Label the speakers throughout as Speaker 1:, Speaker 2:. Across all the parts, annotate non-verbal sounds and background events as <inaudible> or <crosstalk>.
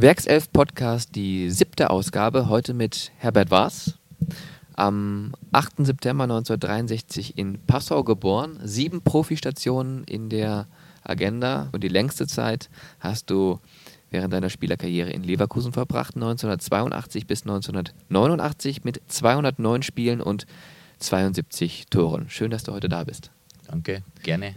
Speaker 1: Werkself Podcast, die siebte Ausgabe, heute mit Herbert Waas. Am 8. September 1963 in Passau geboren, sieben Profistationen in der Agenda und die längste Zeit hast du während deiner Spielerkarriere in Leverkusen verbracht, 1982 bis 1989 mit 209 Spielen und 72 Toren. Schön, dass du heute da bist.
Speaker 2: Danke, gerne.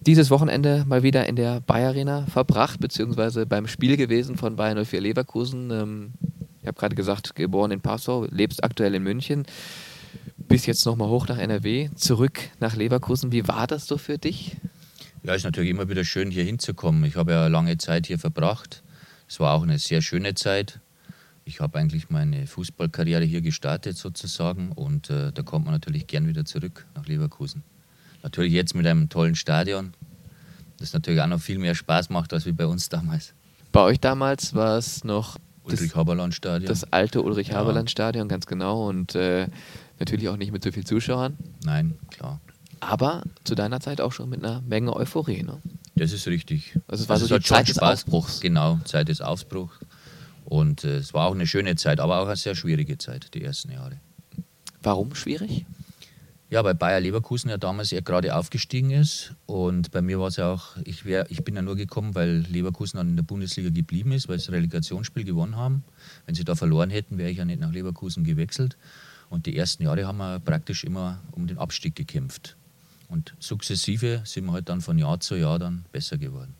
Speaker 1: Dieses Wochenende mal wieder in der Bayer Arena verbracht, beziehungsweise beim Spiel gewesen von Bayern 04 Leverkusen. Ähm, ich habe gerade gesagt, geboren in Passau, lebst aktuell in München, bis jetzt nochmal hoch nach NRW, zurück nach Leverkusen. Wie war das so für dich?
Speaker 2: Ja, ist natürlich immer wieder schön, hier hinzukommen. Ich habe ja lange Zeit hier verbracht. Es war auch eine sehr schöne Zeit. Ich habe eigentlich meine Fußballkarriere hier gestartet sozusagen und äh, da kommt man natürlich gern wieder zurück nach Leverkusen. Natürlich jetzt mit einem tollen Stadion, das natürlich auch noch viel mehr Spaß macht als wie bei uns damals.
Speaker 1: Bei euch damals war es noch
Speaker 2: Ulrich-Haberland-Stadion.
Speaker 1: Das alte Ulrich-Haberland-Stadion, ganz genau. Und äh, natürlich auch nicht mit so vielen Zuschauern.
Speaker 2: Nein, klar.
Speaker 1: Aber zu deiner Zeit auch schon mit einer Menge Euphorie, ne?
Speaker 2: Das ist richtig.
Speaker 1: Also es war also so die Zeit des Aufbruchs.
Speaker 2: Genau, Zeit des Aufbruchs. Und äh, es war auch eine schöne Zeit, aber auch eine sehr schwierige Zeit, die ersten Jahre.
Speaker 1: Warum schwierig?
Speaker 2: Ja, weil Bayer Leverkusen ja damals ja gerade aufgestiegen ist. Und bei mir war es ja auch, ich, wär, ich bin ja nur gekommen, weil Leverkusen dann in der Bundesliga geblieben ist, weil sie das Relegationsspiel gewonnen haben. Wenn sie da verloren hätten, wäre ich ja nicht nach Leverkusen gewechselt. Und die ersten Jahre haben wir praktisch immer um den Abstieg gekämpft. Und sukzessive sind wir halt dann von Jahr zu Jahr dann besser geworden.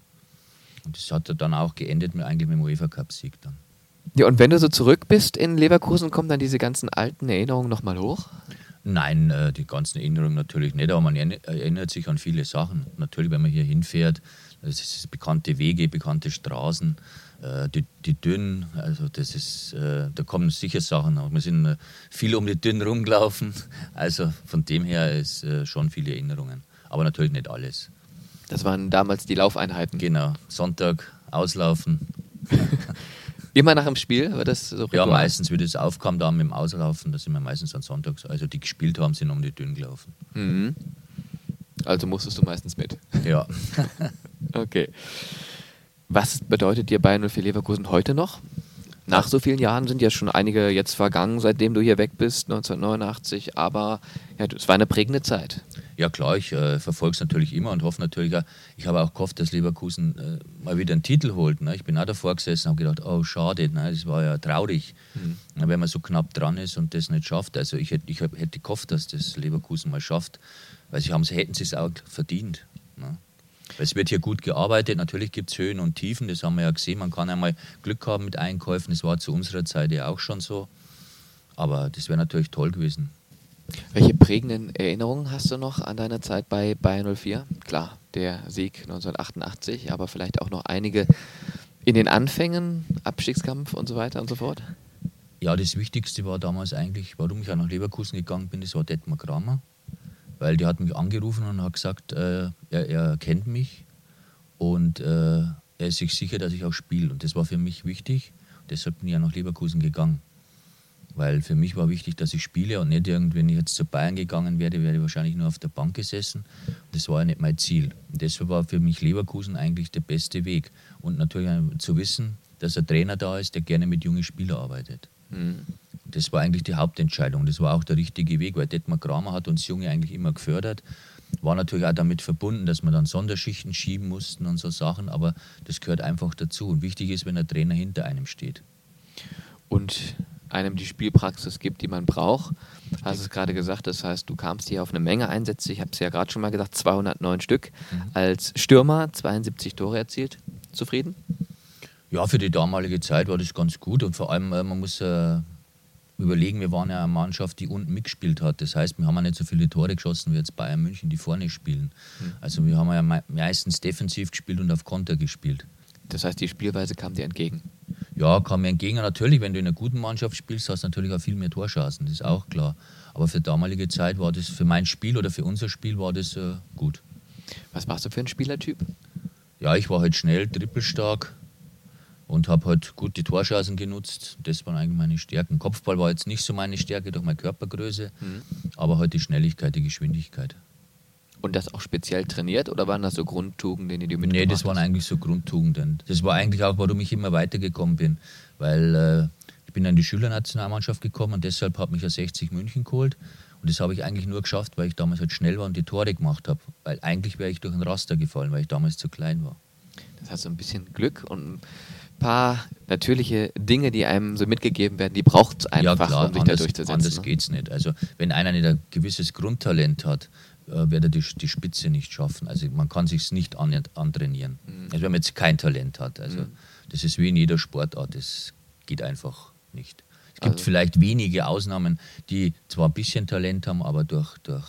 Speaker 2: Und das hat dann auch geendet mit, eigentlich mit dem UEFA-Cup-Sieg dann.
Speaker 1: Ja, und wenn du so zurück bist in Leverkusen, kommen dann diese ganzen alten Erinnerungen nochmal hoch?
Speaker 2: Nein, äh, die ganzen Erinnerungen natürlich nicht, aber man erinnert sich an viele Sachen. Natürlich, wenn man hier hinfährt, das ist bekannte Wege, bekannte Straßen, äh, die, die Dünnen, also das ist, äh, da kommen sicher Sachen. Wir sind viel um die Dünnen rumgelaufen, <laughs> also von dem her ist schon viele Erinnerungen, aber natürlich nicht alles.
Speaker 1: Das waren damals die Laufeinheiten.
Speaker 2: Genau, Sonntag auslaufen. <laughs>
Speaker 1: Immer nach dem Spiel? War das so
Speaker 2: ja, meistens, wie das aufkam, da mit dem Auslaufen, da sind wir meistens am Sonntag, also die gespielt haben, sind um die Dünen gelaufen.
Speaker 1: Mhm. Also musstest du meistens mit?
Speaker 2: Ja. <laughs>
Speaker 1: okay. Was bedeutet dir Bayern 04 Leverkusen heute noch? Nach so vielen Jahren sind ja schon einige jetzt vergangen, seitdem du hier weg bist, 1989, aber ja, es war eine prägende Zeit.
Speaker 2: Ja klar, ich äh, verfolge es natürlich immer und hoffe natürlich auch, ich habe auch gehofft, dass Leverkusen äh, mal wieder einen Titel holt. Ne? Ich bin auch davor gesessen und habe gedacht, oh schade, ne? das war ja traurig, mhm. wenn man so knapp dran ist und das nicht schafft. Also ich, hätte, ich hätte gehofft, dass das Leverkusen mal schafft, weil sie haben, hätten sie es auch verdient. Ne? Es wird hier gut gearbeitet, natürlich gibt es Höhen und Tiefen, das haben wir ja gesehen. Man kann einmal Glück haben mit Einkäufen, das war zu unserer Zeit ja auch schon so. Aber das wäre natürlich toll gewesen.
Speaker 1: Welche prägenden Erinnerungen hast du noch an deine Zeit bei Bayern 04? Klar, der Sieg 1988, aber vielleicht auch noch einige in den Anfängen, Abstiegskampf und so weiter und so fort?
Speaker 2: Ja, das Wichtigste war damals eigentlich, warum ich auch nach Leverkusen gegangen bin, das war Detmar Kramer weil der hat mich angerufen und hat gesagt, äh, er, er, kennt mich und äh, er ist sich sicher, dass ich auch spiele. Und das war für mich wichtig. Deshalb bin ich ja nach Leverkusen gegangen. Weil für mich war wichtig, dass ich spiele und nicht irgendwie, wenn ich jetzt zu Bayern gegangen wäre, wäre ich wahrscheinlich nur auf der Bank gesessen. Das war ja nicht mein Ziel. Und deshalb war für mich Leverkusen eigentlich der beste Weg. Und natürlich zu wissen, dass ein Trainer da ist, der gerne mit jungen Spielern arbeitet. Mhm das war eigentlich die Hauptentscheidung. Das war auch der richtige Weg, weil Detmar Kramer hat uns Junge eigentlich immer gefördert. War natürlich auch damit verbunden, dass wir dann Sonderschichten schieben mussten und so Sachen, aber das gehört einfach dazu. Und wichtig ist, wenn der Trainer hinter einem steht.
Speaker 1: Und einem die Spielpraxis gibt, die man braucht. Hast es gerade gesagt, das heißt, du kamst hier auf eine Menge Einsätze. Ich habe es ja gerade schon mal gesagt, 209 Stück. Mhm. Als Stürmer 72 Tore erzielt. Zufrieden?
Speaker 2: Ja, für die damalige Zeit war das ganz gut und vor allem, äh, man muss äh, überlegen, wir waren ja eine Mannschaft, die unten mitgespielt hat. Das heißt, wir haben ja nicht so viele Tore geschossen wie jetzt Bayern München, die vorne spielen. Mhm. Also wir haben ja meistens defensiv gespielt und auf Konter gespielt.
Speaker 1: Das heißt, die Spielweise kam dir entgegen?
Speaker 2: Ja, kam mir entgegen. Natürlich, wenn du in einer guten Mannschaft spielst, hast du natürlich auch viel mehr Torschancen, das ist auch klar. Aber für damalige Zeit war das, für mein Spiel oder für unser Spiel war das äh, gut.
Speaker 1: Was warst du für ein Spielertyp?
Speaker 2: Ja, ich war halt schnell, trippelstark, und habe halt gut die Torschancen genutzt. Das waren eigentlich meine Stärken. Kopfball war jetzt nicht so meine Stärke durch meine Körpergröße, mhm. aber halt die Schnelligkeit, die Geschwindigkeit.
Speaker 1: Und das auch speziell trainiert oder waren das so Grundtugenden, die du mitgebracht
Speaker 2: Nee, das waren eigentlich so Grundtugenden. Das war eigentlich auch, warum ich immer weitergekommen bin. Weil äh, ich bin in die Schülernationalmannschaft gekommen und deshalb hat mich ja 60 München geholt. Und das habe ich eigentlich nur geschafft, weil ich damals halt schnell war und die Tore gemacht habe. Weil eigentlich wäre ich durch ein Raster gefallen, weil ich damals zu klein war.
Speaker 1: Das hat so ein bisschen Glück und ein paar natürliche Dinge, die einem so mitgegeben werden, die braucht es einfach, um sich da
Speaker 2: anders,
Speaker 1: durchzusetzen.
Speaker 2: anders
Speaker 1: ne?
Speaker 2: geht es nicht. Also wenn einer nicht ein gewisses Grundtalent hat, äh, wird er die, die Spitze nicht schaffen. Also man kann sich nicht an, antrainieren.
Speaker 1: Mhm.
Speaker 2: Also wenn man jetzt kein Talent hat. Also das ist wie in jeder Sportart, das geht einfach nicht. Es gibt
Speaker 1: Also-
Speaker 2: vielleicht wenige Ausnahmen, die zwar ein bisschen Talent haben, aber durch, durch,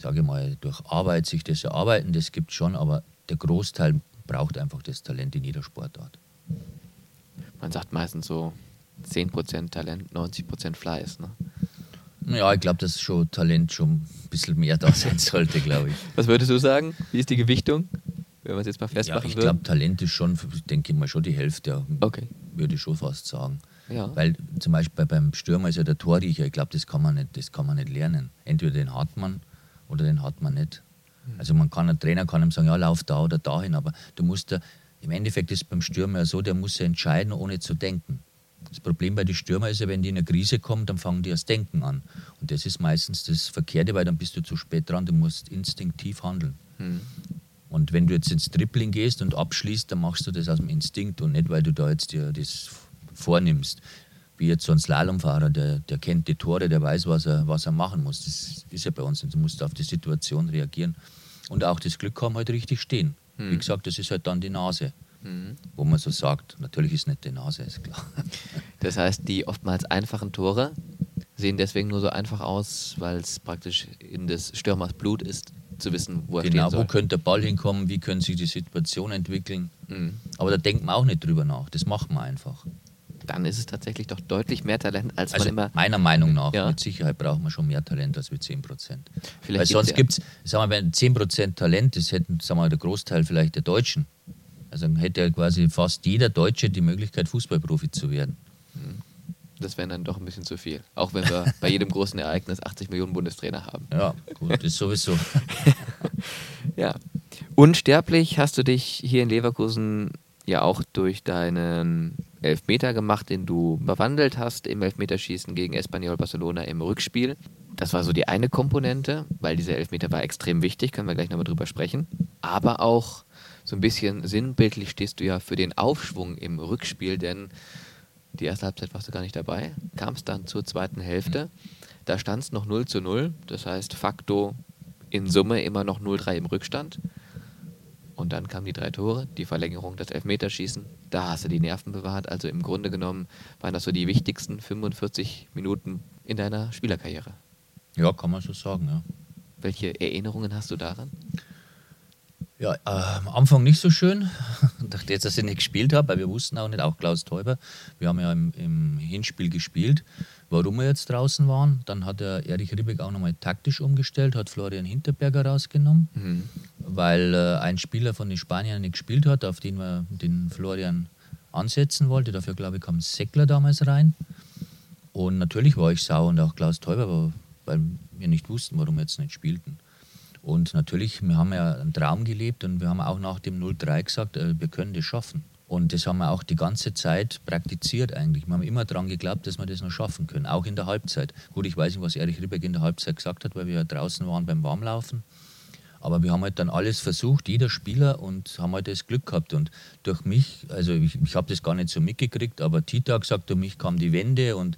Speaker 2: sage mal, durch Arbeit sich das erarbeiten, das gibt schon, aber der Großteil braucht einfach das Talent in jeder Sportart.
Speaker 1: Man sagt meistens so 10% Talent, 90% Fleiß. Ne?
Speaker 2: Ja, ich glaube, dass schon Talent schon ein bisschen mehr da sein <laughs> sollte, glaube ich.
Speaker 1: Was würdest du sagen? Wie ist die Gewichtung? Wenn man es jetzt mal
Speaker 2: Ja,
Speaker 1: festmachen
Speaker 2: ich
Speaker 1: würde.
Speaker 2: glaube, Talent ist schon, denke ich mal, schon die Hälfte,
Speaker 1: Okay.
Speaker 2: würde ich schon fast sagen.
Speaker 1: Ja.
Speaker 2: Weil zum Beispiel beim Stürmer ist ja der Torriecher, ich glaube, das, kann man nicht- das kann man nicht lernen. Entweder den hat man oder den hat man nicht. Also man kann, ein Trainer kann ihm sagen, ja, lauf da oder dahin, aber du musst da, im Endeffekt ist beim Stürmer ja so, der muss ja entscheiden, ohne zu denken. Das Problem bei den Stürmer ist ja, wenn die in eine Krise kommen, dann fangen die das Denken an. Und das ist meistens das Verkehrte, weil dann bist du zu spät dran, du musst instinktiv handeln.
Speaker 1: Hm.
Speaker 2: Und wenn du jetzt ins Tripling gehst und abschließt, dann machst du das aus dem Instinkt und nicht, weil du da jetzt dir das vornimmst. Wie jetzt so ein Slalomfahrer, der, der kennt die Tore, der weiß, was er, was er machen muss. Das ist ja bei uns nicht. Du musst auf die Situation reagieren. Und auch das Glück haben, halt richtig stehen. Wie gesagt, das ist halt dann die Nase,
Speaker 1: Mhm.
Speaker 2: wo man so sagt. Natürlich ist nicht die Nase, ist klar. <laughs>
Speaker 1: Das heißt, die oftmals einfachen Tore sehen deswegen nur so einfach aus, weil es praktisch in des Stürmers Blut ist, zu wissen, wo er
Speaker 2: Genau,
Speaker 1: stehen
Speaker 2: wo
Speaker 1: soll.
Speaker 2: könnte der Ball hinkommen, wie können sich die Situation entwickeln.
Speaker 1: Mhm.
Speaker 2: Aber da denkt man auch nicht drüber nach. Das macht man einfach.
Speaker 1: Dann ist es tatsächlich doch deutlich mehr Talent, als
Speaker 2: Also
Speaker 1: man immer.
Speaker 2: meiner Meinung nach,
Speaker 1: Ja.
Speaker 2: mit Sicherheit braucht man schon mehr Talent als wir 10 Prozent. Weil sonst
Speaker 1: gibt's
Speaker 2: gibt es, sagen wir, wenn 10 Prozent Talent, das hätten, sagen wir, der Großteil vielleicht der Deutschen. Also dann hätte ja quasi fast jeder Deutsche die Möglichkeit, Fußballprofi zu werden.
Speaker 1: Das wäre dann doch ein bisschen zu viel. Auch wenn wir bei <laughs> jedem großen Ereignis 80 Millionen Bundestrainer haben.
Speaker 2: Ja, gut, das ist sowieso. <laughs>
Speaker 1: Ja. Unsterblich hast du dich hier in Leverkusen ja auch durch deinen Elfmeter gemacht, den du bewandelt hast im Elfmeterschießen gegen Espanyol Barcelona im Rückspiel. Das war so die eine Komponente, weil dieser Elfmeter war extrem wichtig, können wir gleich nochmal drüber sprechen. Aber auch so ein bisschen sinnbildlich stehst du ja für den Aufschwung im Rückspiel, denn die erste Halbzeit warst du gar nicht dabei, kamst dann zur zweiten Hälfte. Da stand es noch 0 zu 0, das heißt facto in Summe immer noch 0-3 im Rückstand. Und dann kamen die drei Tore, die Verlängerung, das Elfmeterschießen. Da hast du die Nerven bewahrt. Also im Grunde genommen waren das so die wichtigsten 45 Minuten in deiner Spielerkarriere.
Speaker 2: Ja, kann man so sagen, ja.
Speaker 1: Welche Erinnerungen hast du daran?
Speaker 2: Ja, äh, am Anfang nicht so schön. <laughs> Dachte jetzt, dass ich nicht gespielt habe, weil wir wussten auch nicht, auch Klaus Teuber. Wir haben ja im, im Hinspiel gespielt, warum wir jetzt draußen waren. Dann hat der Erich Ribbeck auch nochmal taktisch umgestellt, hat Florian Hinterberger rausgenommen,
Speaker 1: Mhm.
Speaker 2: weil äh, ein Spieler von den Spaniern nicht gespielt hat, auf den wir den Florian ansetzen wollte. Dafür, glaube ich, kam Seckler damals rein. Und natürlich war ich sauer und auch Klaus Teuber, weil wir nicht wussten, warum wir jetzt nicht spielten. Und natürlich, wir haben ja einen Traum gelebt und wir haben auch nach dem 0-3 gesagt, äh, wir können das schaffen. Und das haben wir auch die ganze Zeit praktiziert eigentlich. Wir haben immer daran geglaubt, dass wir das noch schaffen können, auch in der Halbzeit. Gut, ich weiß nicht, was Erich Ribbeck in der Halbzeit gesagt hat, weil wir ja draußen waren beim Warmlaufen. Aber wir haben halt dann alles versucht, jeder Spieler, und haben halt das Glück gehabt. Und durch mich, also ich, ich habe das gar nicht so mitgekriegt, aber Tita hat gesagt, durch mich kam die Wende. Und,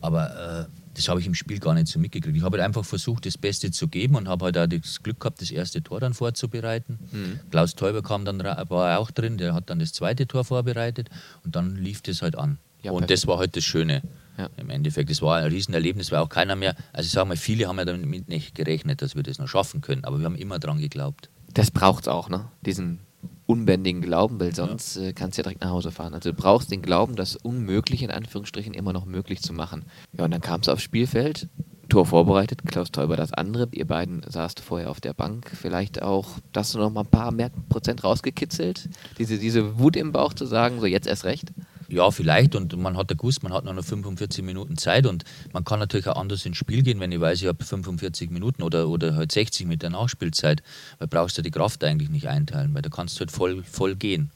Speaker 2: aber äh, das habe ich im Spiel gar nicht so mitgekriegt. Ich habe halt einfach versucht, das Beste zu geben und habe halt auch das Glück gehabt, das erste Tor dann vorzubereiten.
Speaker 1: Mhm.
Speaker 2: Klaus Teuber kam dann, war auch drin, der hat dann das zweite Tor vorbereitet und dann lief das halt an.
Speaker 1: Ja,
Speaker 2: und
Speaker 1: perfekt.
Speaker 2: das war halt das Schöne.
Speaker 1: Ja.
Speaker 2: Im Endeffekt, das war ein Riesenerlebnis, weil auch keiner mehr, also ich sage mal, viele haben ja damit nicht gerechnet, dass wir das noch schaffen können, aber wir haben immer dran geglaubt.
Speaker 1: Das braucht es auch, ne? Diesen unbändigen Glauben, weil sonst äh, kannst du ja direkt nach Hause fahren. Also du brauchst den Glauben, das Unmögliche in Anführungsstrichen immer noch möglich zu machen. Ja, und dann kam es aufs Spielfeld, Tor vorbereitet, Klaus Teuber das andere. Ihr beiden saßt vorher auf der Bank. Vielleicht auch, dass du noch mal ein paar mehr Prozent rausgekitzelt? Diese, diese Wut im Bauch zu sagen, so jetzt erst recht?
Speaker 2: Ja, vielleicht. Und man hat ja gewusst, man hat nur noch 45 Minuten Zeit und man kann natürlich auch anders ins Spiel gehen, wenn ich weiß, ich habe 45 Minuten oder, oder halt 60 mit der Nachspielzeit, weil brauchst du die Kraft eigentlich nicht einteilen, weil da kannst du halt voll, voll gehen.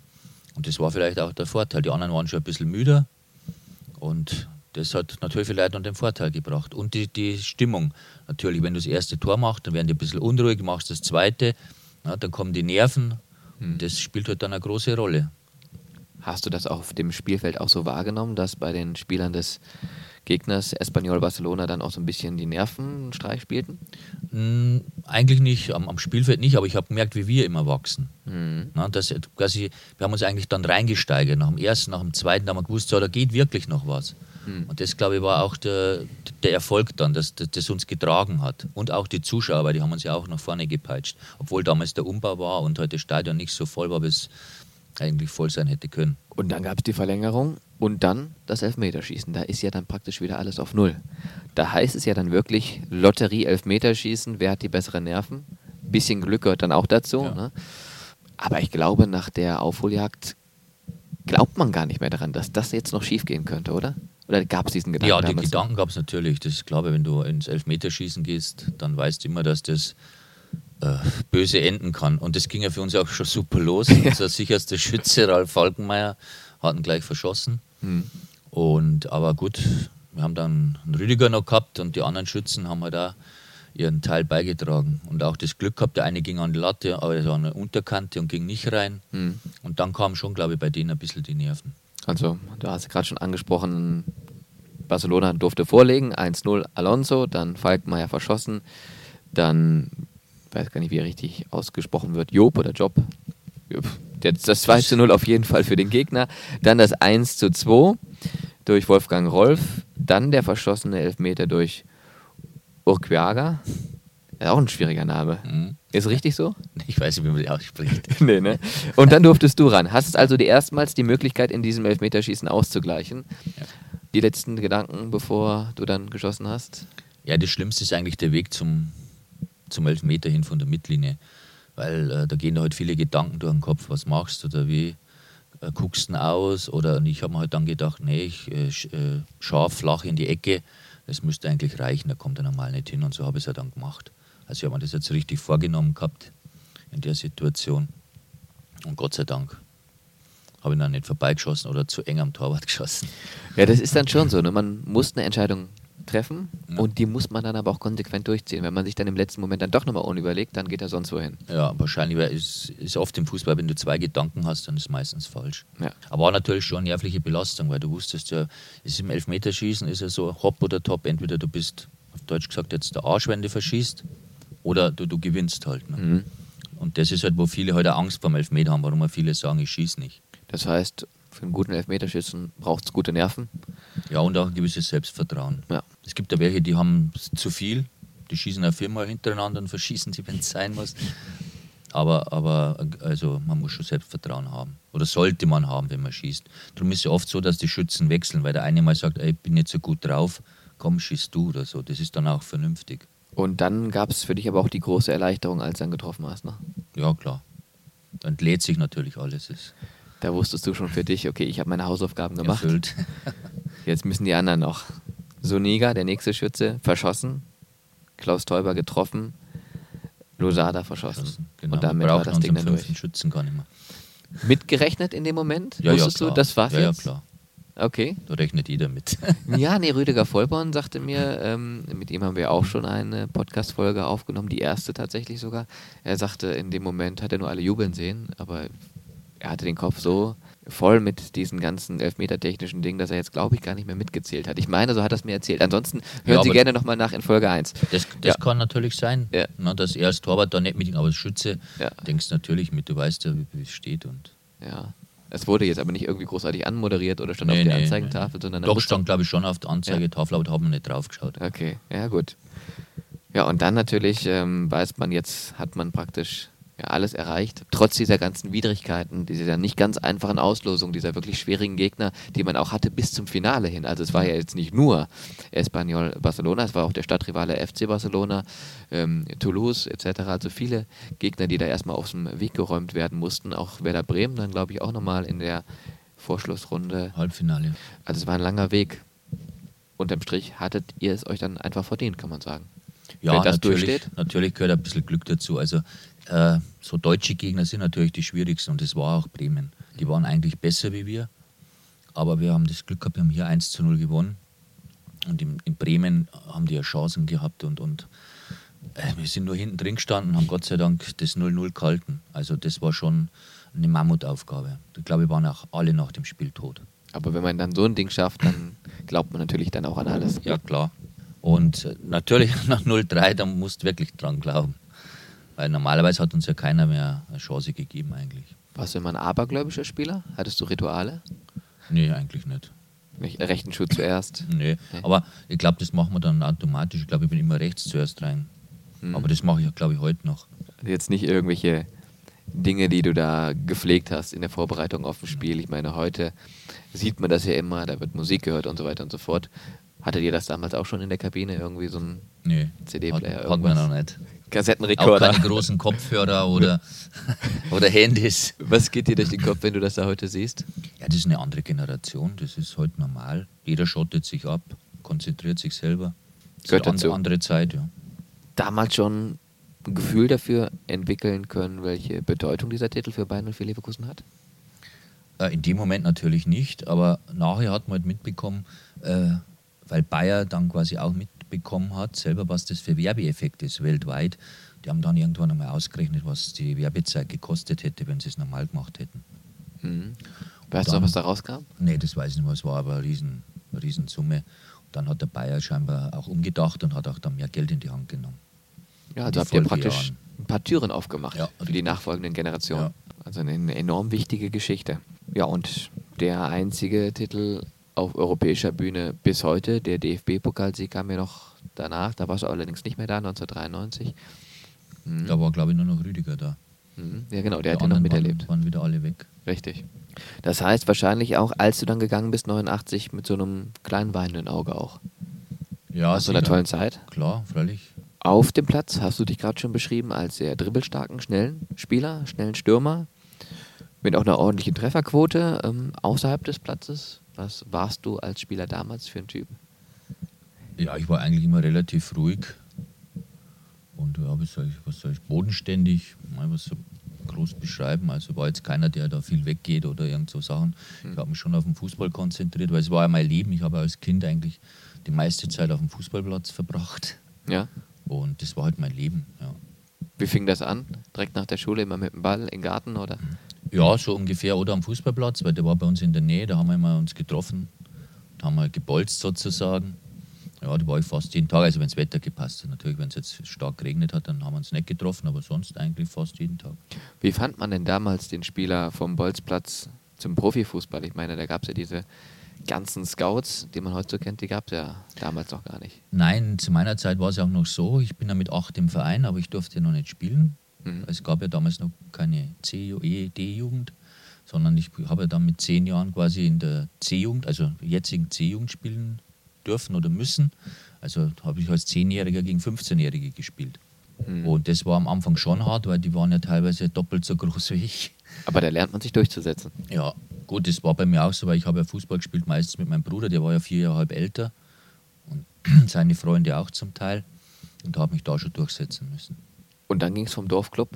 Speaker 2: Und das war vielleicht auch der Vorteil. Die anderen waren schon ein bisschen müder und das hat natürlich vielleicht noch den Vorteil gebracht. Und die, die Stimmung. Natürlich, wenn du das erste Tor machst, dann werden die ein bisschen unruhig, machst das zweite, na, dann kommen die Nerven. Hm. Das spielt halt dann eine große Rolle.
Speaker 1: Hast du das auf dem Spielfeld auch so wahrgenommen, dass bei den Spielern des Gegners Espanyol Barcelona dann auch so ein bisschen die Nerven Streich spielten?
Speaker 2: Mm, eigentlich nicht, am, am, Spielfeld nicht, aber ich habe gemerkt, wie wir immer wachsen. Mhm. Na, das, quasi, wir haben uns eigentlich dann reingesteigert. Nach dem ersten, nach dem zweiten haben wir gewusst, so, da geht wirklich noch was. Mhm. Und das, glaube ich, war auch der, der Erfolg dann, dass das uns getragen hat. Und auch die Zuschauer, weil die haben uns ja auch nach vorne gepeitscht. Obwohl damals der Umbau war und heute das Stadion nicht so voll war, es eigentlich voll sein hätte können.
Speaker 1: Und dann gab es die Verlängerung und dann das Elfmeterschießen. Da ist ja dann praktisch wieder alles auf Null. Da heißt es ja dann wirklich Lotterie Elfmeterschießen. Wer hat die besseren Nerven? Bisschen Glück gehört dann auch dazu. Ja. Ne? Aber ich glaube, nach der Aufholjagd glaubt man gar nicht mehr daran, dass das jetzt noch schiefgehen könnte, oder? Oder gab es diesen Gedanken?
Speaker 2: Ja, den Gedanken gab es natürlich. Das ist klar, wenn du ins Elfmeterschießen gehst, dann weißt du immer, dass das äh, böse enden kann. Und das ging ja für uns auch schon super los. <laughs> Unser sicherster Schütze, Ralf Falkenmeier, hat ihn gleich verschossen. Mhm. Und, aber gut, wir haben dann einen Rüdiger noch gehabt und die anderen Schützen haben halt auch ihren Teil beigetragen. Und auch das Glück gehabt, der eine ging an die Latte, aber er war an der Unterkante und ging nicht rein. Mhm. Und dann kamen schon, glaube ich, bei denen ein bisschen die Nerven.
Speaker 1: Also, du hast gerade schon angesprochen, Barcelona durfte vorlegen, 1-0 Alonso, dann Falkmeier verschossen, dann, weiß gar nicht, wie er richtig ausgesprochen wird, Job oder Job. Das 2 0 auf jeden Fall für den Gegner. Dann das 1 2 durch Wolfgang Rolf. Dann der verschossene Elfmeter durch Urquiaga. Auch ein schwieriger Name. Mhm. Ist richtig so?
Speaker 2: Ich weiß nicht, wie man die ausspricht. <laughs>
Speaker 1: nee, ne? Und dann durftest du ran. Hast also die erstmals die Möglichkeit, in diesem Elfmeterschießen auszugleichen. Ja. Die letzten Gedanken, bevor du dann geschossen hast?
Speaker 2: Ja, das Schlimmste ist eigentlich der Weg zum, zum Elfmeter hin von der Mittellinie. Weil äh, da gehen halt viele Gedanken durch den Kopf. Was machst du oder wie? Äh, guckst du aus? Oder ich habe mir halt dann gedacht, nee, ich äh, äh, scharf flach in die Ecke. Das müsste eigentlich reichen, da kommt er normal nicht hin. Und so habe ich es ja dann gemacht. Also ich habe mir das jetzt richtig vorgenommen gehabt in der Situation. Und Gott sei Dank habe ich dann nicht vorbeigeschossen oder zu eng am Torwart <laughs> geschossen.
Speaker 1: Ja, das ist dann schon so. Ne? Man muss eine Entscheidung treffen ja. und die muss man dann aber auch konsequent durchziehen. Wenn man sich dann im letzten Moment dann doch nochmal unüberlegt, dann geht er sonst wohin.
Speaker 2: Ja, wahrscheinlich ist, ist oft im Fußball, wenn du zwei Gedanken hast, dann ist es meistens falsch. Ja. Aber war natürlich schon eine nervliche Belastung, weil du wusstest ja, ist im Elfmeterschießen ist ja so hopp oder top. Entweder du bist, auf Deutsch gesagt, jetzt der Arsch, wenn du verschießt, oder du, du gewinnst halt. Ne? Mhm. Und das ist halt, wo viele heute halt Angst beim Elfmeter haben, warum viele sagen, ich schieße nicht.
Speaker 1: Das heißt, für einen guten Elfmeterschützen braucht es gute Nerven.
Speaker 2: Ja, und auch ein gewisses Selbstvertrauen. Ja. Es gibt ja welche, die haben zu viel, die schießen ja viermal hintereinander und <laughs> verschießen sie, wenn es sein muss. Aber, aber also man muss schon Selbstvertrauen haben. Oder sollte man haben, wenn man schießt. Darum ist es ja oft so, dass die Schützen wechseln, weil der eine mal sagt, ey, ich bin nicht so gut drauf, komm, schießt du oder so. Das ist dann auch vernünftig.
Speaker 1: Und dann gab es für dich aber auch die große Erleichterung, als du dann getroffen hast, ne?
Speaker 2: Ja, klar. Dann lädt sich natürlich alles.
Speaker 1: Da wusstest du schon für dich, okay, ich habe meine Hausaufgaben gemacht. Erfüllt. <laughs> Jetzt müssen die anderen noch. Soniga, der nächste Schütze, verschossen. Klaus Teuber getroffen. Losada verschossen.
Speaker 2: genau. Und damit war das Ding dann durch. Schützen gar nicht mehr.
Speaker 1: Mitgerechnet in dem Moment?
Speaker 2: Ja, Wusstest
Speaker 1: ja, du, das war's
Speaker 2: ja,
Speaker 1: jetzt?
Speaker 2: Ja, klar.
Speaker 1: Okay.
Speaker 2: Da rechnet jeder mit. <laughs>
Speaker 1: ja, nee, Rüdiger Vollborn sagte mir, <laughs> ähm, mit ihm haben wir auch schon eine Podcast-Folge aufgenommen, die erste tatsächlich sogar. Er sagte, in dem Moment hat er nur alle jubeln sehen, aber er hatte den Kopf so voll mit diesen ganzen elfmetertechnischen Dingen, dass er jetzt, glaube ich, gar nicht mehr mitgezählt hat. Ich meine, so hat er es mir erzählt. Ansonsten hören ja, Sie gerne nochmal nach in Folge 1.
Speaker 2: Das, das ja. kann natürlich sein, ja. na, dass er als Torwart da nicht mit ihm, aber als Schütze denkst natürlich mit, du weißt ja, wie es steht. Und
Speaker 1: ja. Es wurde jetzt aber nicht irgendwie großartig anmoderiert oder stand nee, auf der nee, Anzeigentafel, nee. sondern.
Speaker 2: Doch, stand, glaube ich, schon auf der Anzeigetafel, aber da haben wir nicht drauf geschaut.
Speaker 1: Okay, ja, gut. Ja, und dann natürlich ähm, weiß man jetzt, hat man praktisch ja, alles erreicht. Trotz dieser ganzen Widrigkeiten, dieser nicht ganz einfachen Auslosung, dieser wirklich schwierigen Gegner, die man auch hatte bis zum Finale hin. Also es war ja jetzt nicht nur Espanyol Barcelona, es war auch der Stadtrivale FC Barcelona, ähm, Toulouse etc. Also viele Gegner, die da erstmal aus dem Weg geräumt werden mussten. Auch Werder Bremen dann, glaube ich, auch nochmal in der Vorschlussrunde.
Speaker 2: Halbfinale.
Speaker 1: Also es war ein langer Weg. Unterm Strich hattet ihr es euch dann einfach verdient, kann man sagen.
Speaker 2: Ja, natürlich, natürlich gehört ein bisschen Glück dazu. Also äh, so deutsche Gegner sind natürlich die schwierigsten und das war auch Bremen. Die waren eigentlich besser wie wir, aber wir haben das Glück gehabt, wir haben hier 1 zu 0 gewonnen und in, in Bremen haben die ja Chancen gehabt und, und äh, wir sind nur hinten drin gestanden und haben Gott sei Dank das 0-0 gehalten. Also das war schon eine Mammutaufgabe. Ich glaube, wir waren auch alle nach dem Spiel tot.
Speaker 1: Aber wenn man dann so ein Ding schafft, dann glaubt man natürlich dann auch an alles.
Speaker 2: Ja, klar. Und äh, natürlich <laughs> nach 0-3, da musst du wirklich dran glauben. Weil normalerweise hat uns ja keiner mehr eine Chance gegeben eigentlich.
Speaker 1: Warst du immer ein abergläubischer Spieler? Hattest du Rituale?
Speaker 2: Nee, eigentlich nicht.
Speaker 1: Nicht, rechten Schuh zuerst. <laughs>
Speaker 2: Nee.
Speaker 1: Nee.
Speaker 2: Aber ich glaube, das machen wir dann automatisch. Ich glaube, ich bin immer rechts zuerst rein.
Speaker 1: Hm.
Speaker 2: Aber das mache ich, glaube ich, heute noch.
Speaker 1: Jetzt nicht irgendwelche Dinge, die du da gepflegt hast in der Vorbereitung auf ein Spiel. Ich meine, heute sieht man das ja immer, da wird Musik gehört und so weiter und so fort. Hattet ihr das damals auch schon in der Kabine? Irgendwie so ein
Speaker 2: Nee.
Speaker 1: CD-Player,
Speaker 2: Hat, hat man noch nicht. Auch
Speaker 1: Kassettenrekorder?
Speaker 2: keine großen Kopfhörer oder, <laughs> oder Handys.
Speaker 1: Was geht dir durch den Kopf, wenn du das da heute siehst?
Speaker 2: Ja, das ist eine andere Generation. Das ist heute normal. Jeder schottet sich ab, konzentriert sich selber. Das
Speaker 1: Gehört
Speaker 2: ist eine
Speaker 1: dazu.
Speaker 2: andere, andere Zeit, ja.
Speaker 1: Damals schon ein Gefühl dafür entwickeln können, welche Bedeutung dieser Titel für Bayern und für Leverkusen hat?
Speaker 2: Äh, In dem Moment natürlich nicht, aber nachher hat man halt mitbekommen, äh, weil Bayer dann quasi auch mitbekommen hat, selber was das für Werbeeffekt ist weltweit. Die haben dann irgendwann einmal ausgerechnet, was die Werbezeit gekostet hätte, wenn sie es normal gemacht hätten.
Speaker 1: Mhm. Weißt du
Speaker 2: Dann-
Speaker 1: noch, was da rauskam?
Speaker 2: Nee, das weiß ich nicht mehr, es war aber eine riesen, Riesensumme. Und dann hat der Bayer scheinbar auch umgedacht und hat auch dann mehr Geld in die Hand genommen.
Speaker 1: Ja, also habt ihr praktisch ein paar Türen aufgemacht
Speaker 2: Ja,
Speaker 1: für die nachfolgenden Generationen.
Speaker 2: Ja.
Speaker 1: Also eine enorm wichtige Geschichte. Ja, und der einzige Titel auf europäischer Bühne bis heute, der DFB-Pokalsieg kam ja noch danach, da warst du allerdings nicht mehr da, 1993. Mhm.
Speaker 2: Da war, glaube ich, nur noch Rüdiger da.
Speaker 1: Mhm. Ja, genau, der
Speaker 2: Die
Speaker 1: hat ja noch miterlebt.
Speaker 2: Waren, waren wieder alle weg.
Speaker 1: Richtig. Das heißt wahrscheinlich auch, als du dann gegangen bist, 89, mit so einem kleinen weinenden Auge auch.
Speaker 2: Ja,
Speaker 1: Aus so einer tollen Zeit.
Speaker 2: Klar, freilich.
Speaker 1: Auf dem Platz hast du dich gerade schon beschrieben als sehr dribbelstarken, schnellen Spieler, schnellen Stürmer, mit auch einer ordentlichen Trefferquote ähm, außerhalb des Platzes. Was warst du als Spieler damals für ein Typ?
Speaker 2: Ja, ich war eigentlich immer relativ ruhig und ja, was soll ich, was soll ich bodenständig, mal was so groß beschreiben. Also war jetzt keiner, der da viel weggeht oder irgend so Sachen. Ich habe mich schon auf den Fußball konzentriert, weil es war ja mein Leben. Ich habe als Kind eigentlich die meiste Zeit auf dem Fußballplatz verbracht
Speaker 1: Ja.
Speaker 2: und das war halt mein Leben. Ja.
Speaker 1: Wie fing das an? Direkt nach der Schule immer mit dem Ball im Garten oder?
Speaker 2: Ja, so ungefähr. Oder am Fußballplatz, weil der war bei uns in der Nähe, da haben wir immer uns getroffen, da haben wir gebolzt sozusagen. Ja, da war ich fast jeden Tag, also wenn das Wetter gepasst hat. Natürlich, wenn es jetzt stark geregnet hat, dann haben wir uns nicht getroffen, aber sonst eigentlich fast jeden Tag.
Speaker 1: Wie fand man denn damals den Spieler vom Bolzplatz zum Profifußball? Ich meine, da gab es ja diese ganzen Scouts, die man heute so kennt, die gab es ja damals noch gar nicht.
Speaker 2: Nein, zu meiner Zeit war es auch noch so, ich bin ja mit acht im Verein, aber ich durfte noch nicht spielen.
Speaker 1: Mhm.
Speaker 2: Es gab ja damals noch keine C- E- D-Jugend, sondern ich habe ja dann mit zehn Jahren quasi in der C-Jugend, also jetzigen C-Jugend spielen dürfen oder müssen. Also habe ich als Zehnjähriger gegen 15-Jährige gespielt.
Speaker 1: Mhm.
Speaker 2: Und das war am Anfang schon hart, weil die waren ja teilweise doppelt so groß wie ich.
Speaker 1: Aber da lernt man sich durchzusetzen.
Speaker 2: Ja, gut, das war bei mir auch so, weil ich habe ja Fußball gespielt, meistens mit meinem Bruder, der war ja vier Jahre halb älter und <clears throat> seine Freunde auch zum Teil und habe mich da schon durchsetzen müssen.
Speaker 1: Und dann ging es vom Dorfclub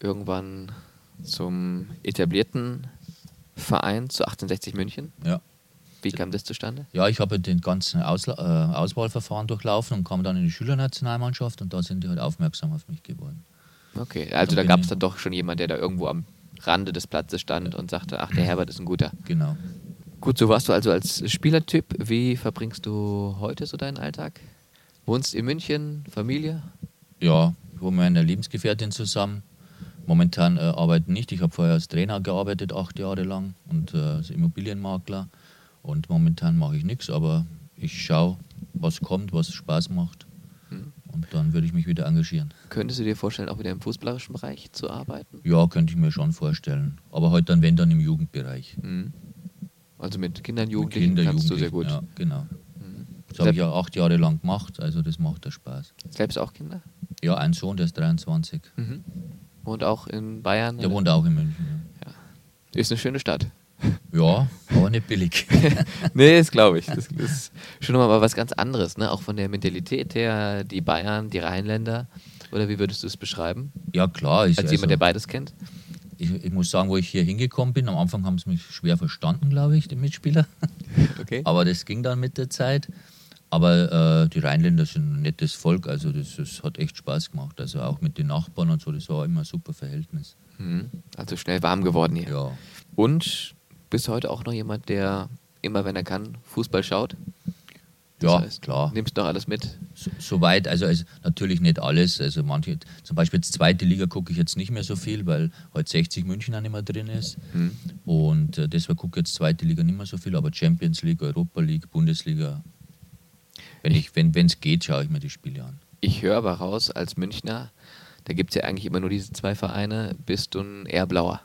Speaker 1: irgendwann zum etablierten Verein zu 1860 München.
Speaker 2: Ja,
Speaker 1: Wie kam das zustande?
Speaker 2: ja ich habe den ganzen Ausla äh, Auswahlverfahren durchlaufen und kam dann in die Schülernationalmannschaft und da sind die halt aufmerksam auf mich geworden.
Speaker 1: Okay, also da gab es dann doch schon jemand, der da irgendwo am Rande des Platzes stand und sagte, ach, der Herbert ist ein guter.
Speaker 2: Genau.
Speaker 1: Gut, so warst du also als Spielertyp. Wie verbringst du heute so deinen Alltag? Wohnst in München, Familie?
Speaker 2: Ja, ich wohne mit meiner Lebensgefährtin zusammen. Momentan äh, arbeite nicht. Ich habe vorher als Trainer gearbeitet, acht Jahre lang und äh, als Immobilienmakler. Und momentan mache ich nichts, aber ich schaue, was kommt, was Spaß macht.
Speaker 1: Hm.
Speaker 2: Und dann würde ich mich wieder engagieren.
Speaker 1: Könntest du dir vorstellen, auch wieder im fußballerischen Bereich zu arbeiten?
Speaker 2: Ja, könnte ich mir schon vorstellen. Aber halt dann, wenn dann im Jugendbereich.
Speaker 1: Mhm. Also mit Kindern,
Speaker 2: Mit
Speaker 1: Jugendlichen
Speaker 2: Kinder,
Speaker 1: kannst du sehr gut.
Speaker 2: Jugendlichen, Ja, genau.
Speaker 1: Mhm.
Speaker 2: Das habe ich ja acht Jahre lang gemacht, also das macht ja Spaß.
Speaker 1: Selbst auch Kinder?
Speaker 2: Ja, ein Sohn, der ist 23.
Speaker 1: Und auch in Bayern?
Speaker 2: Der
Speaker 1: oder?
Speaker 2: wohnt auch in München.
Speaker 1: Ist eine schöne Stadt.
Speaker 2: Ja, Ja, aber nicht billig. <laughs>
Speaker 1: nee, das glaube ich. Das ist schon nochmal was ganz anderes, ne? Auch von der Mentalität her, die Bayern, die Rheinländer. Oder wie würdest du es beschreiben?
Speaker 2: Ja, klar. Ich,
Speaker 1: Als jemand, der beides kennt?
Speaker 2: ich, ich muss sagen, wo ich hier hingekommen bin, am Anfang haben sie mich schwer verstanden, glaube ich, die Mitspieler.
Speaker 1: Okay. <laughs>
Speaker 2: Aber das ging dann mit der Zeit. Aber äh, die Rheinländer sind ein nettes Volk, also das, das hat echt Spaß gemacht. Also auch mit den Nachbarn und so, das war immer ein super Verhältnis.
Speaker 1: Mhm. Also schnell warm geworden hier.
Speaker 2: Ja,
Speaker 1: Und bist du heute auch noch jemand, der immer, wenn er kann, Fußball schaut?
Speaker 2: ja
Speaker 1: heißt,
Speaker 2: klar.
Speaker 1: Nimmst du noch alles mit?
Speaker 2: So- Soweit, also, also natürlich nicht alles. Also manche, zum Beispiel jetzt zweite Liga gucke ich jetzt nicht mehr so viel, weil heute 60 München auch nicht mehr drin ist.
Speaker 1: Hm.
Speaker 2: Und äh, deshalb gucke ich jetzt zweite Liga nicht mehr so viel, aber Champions League, Europa League, Bundesliga. Wenn es wenn, geht, schaue ich mir die Spiele an.
Speaker 1: Ich höre aber raus, als Münchner, da gibt es ja eigentlich immer nur diese zwei Vereine, bist du ein eher blauer.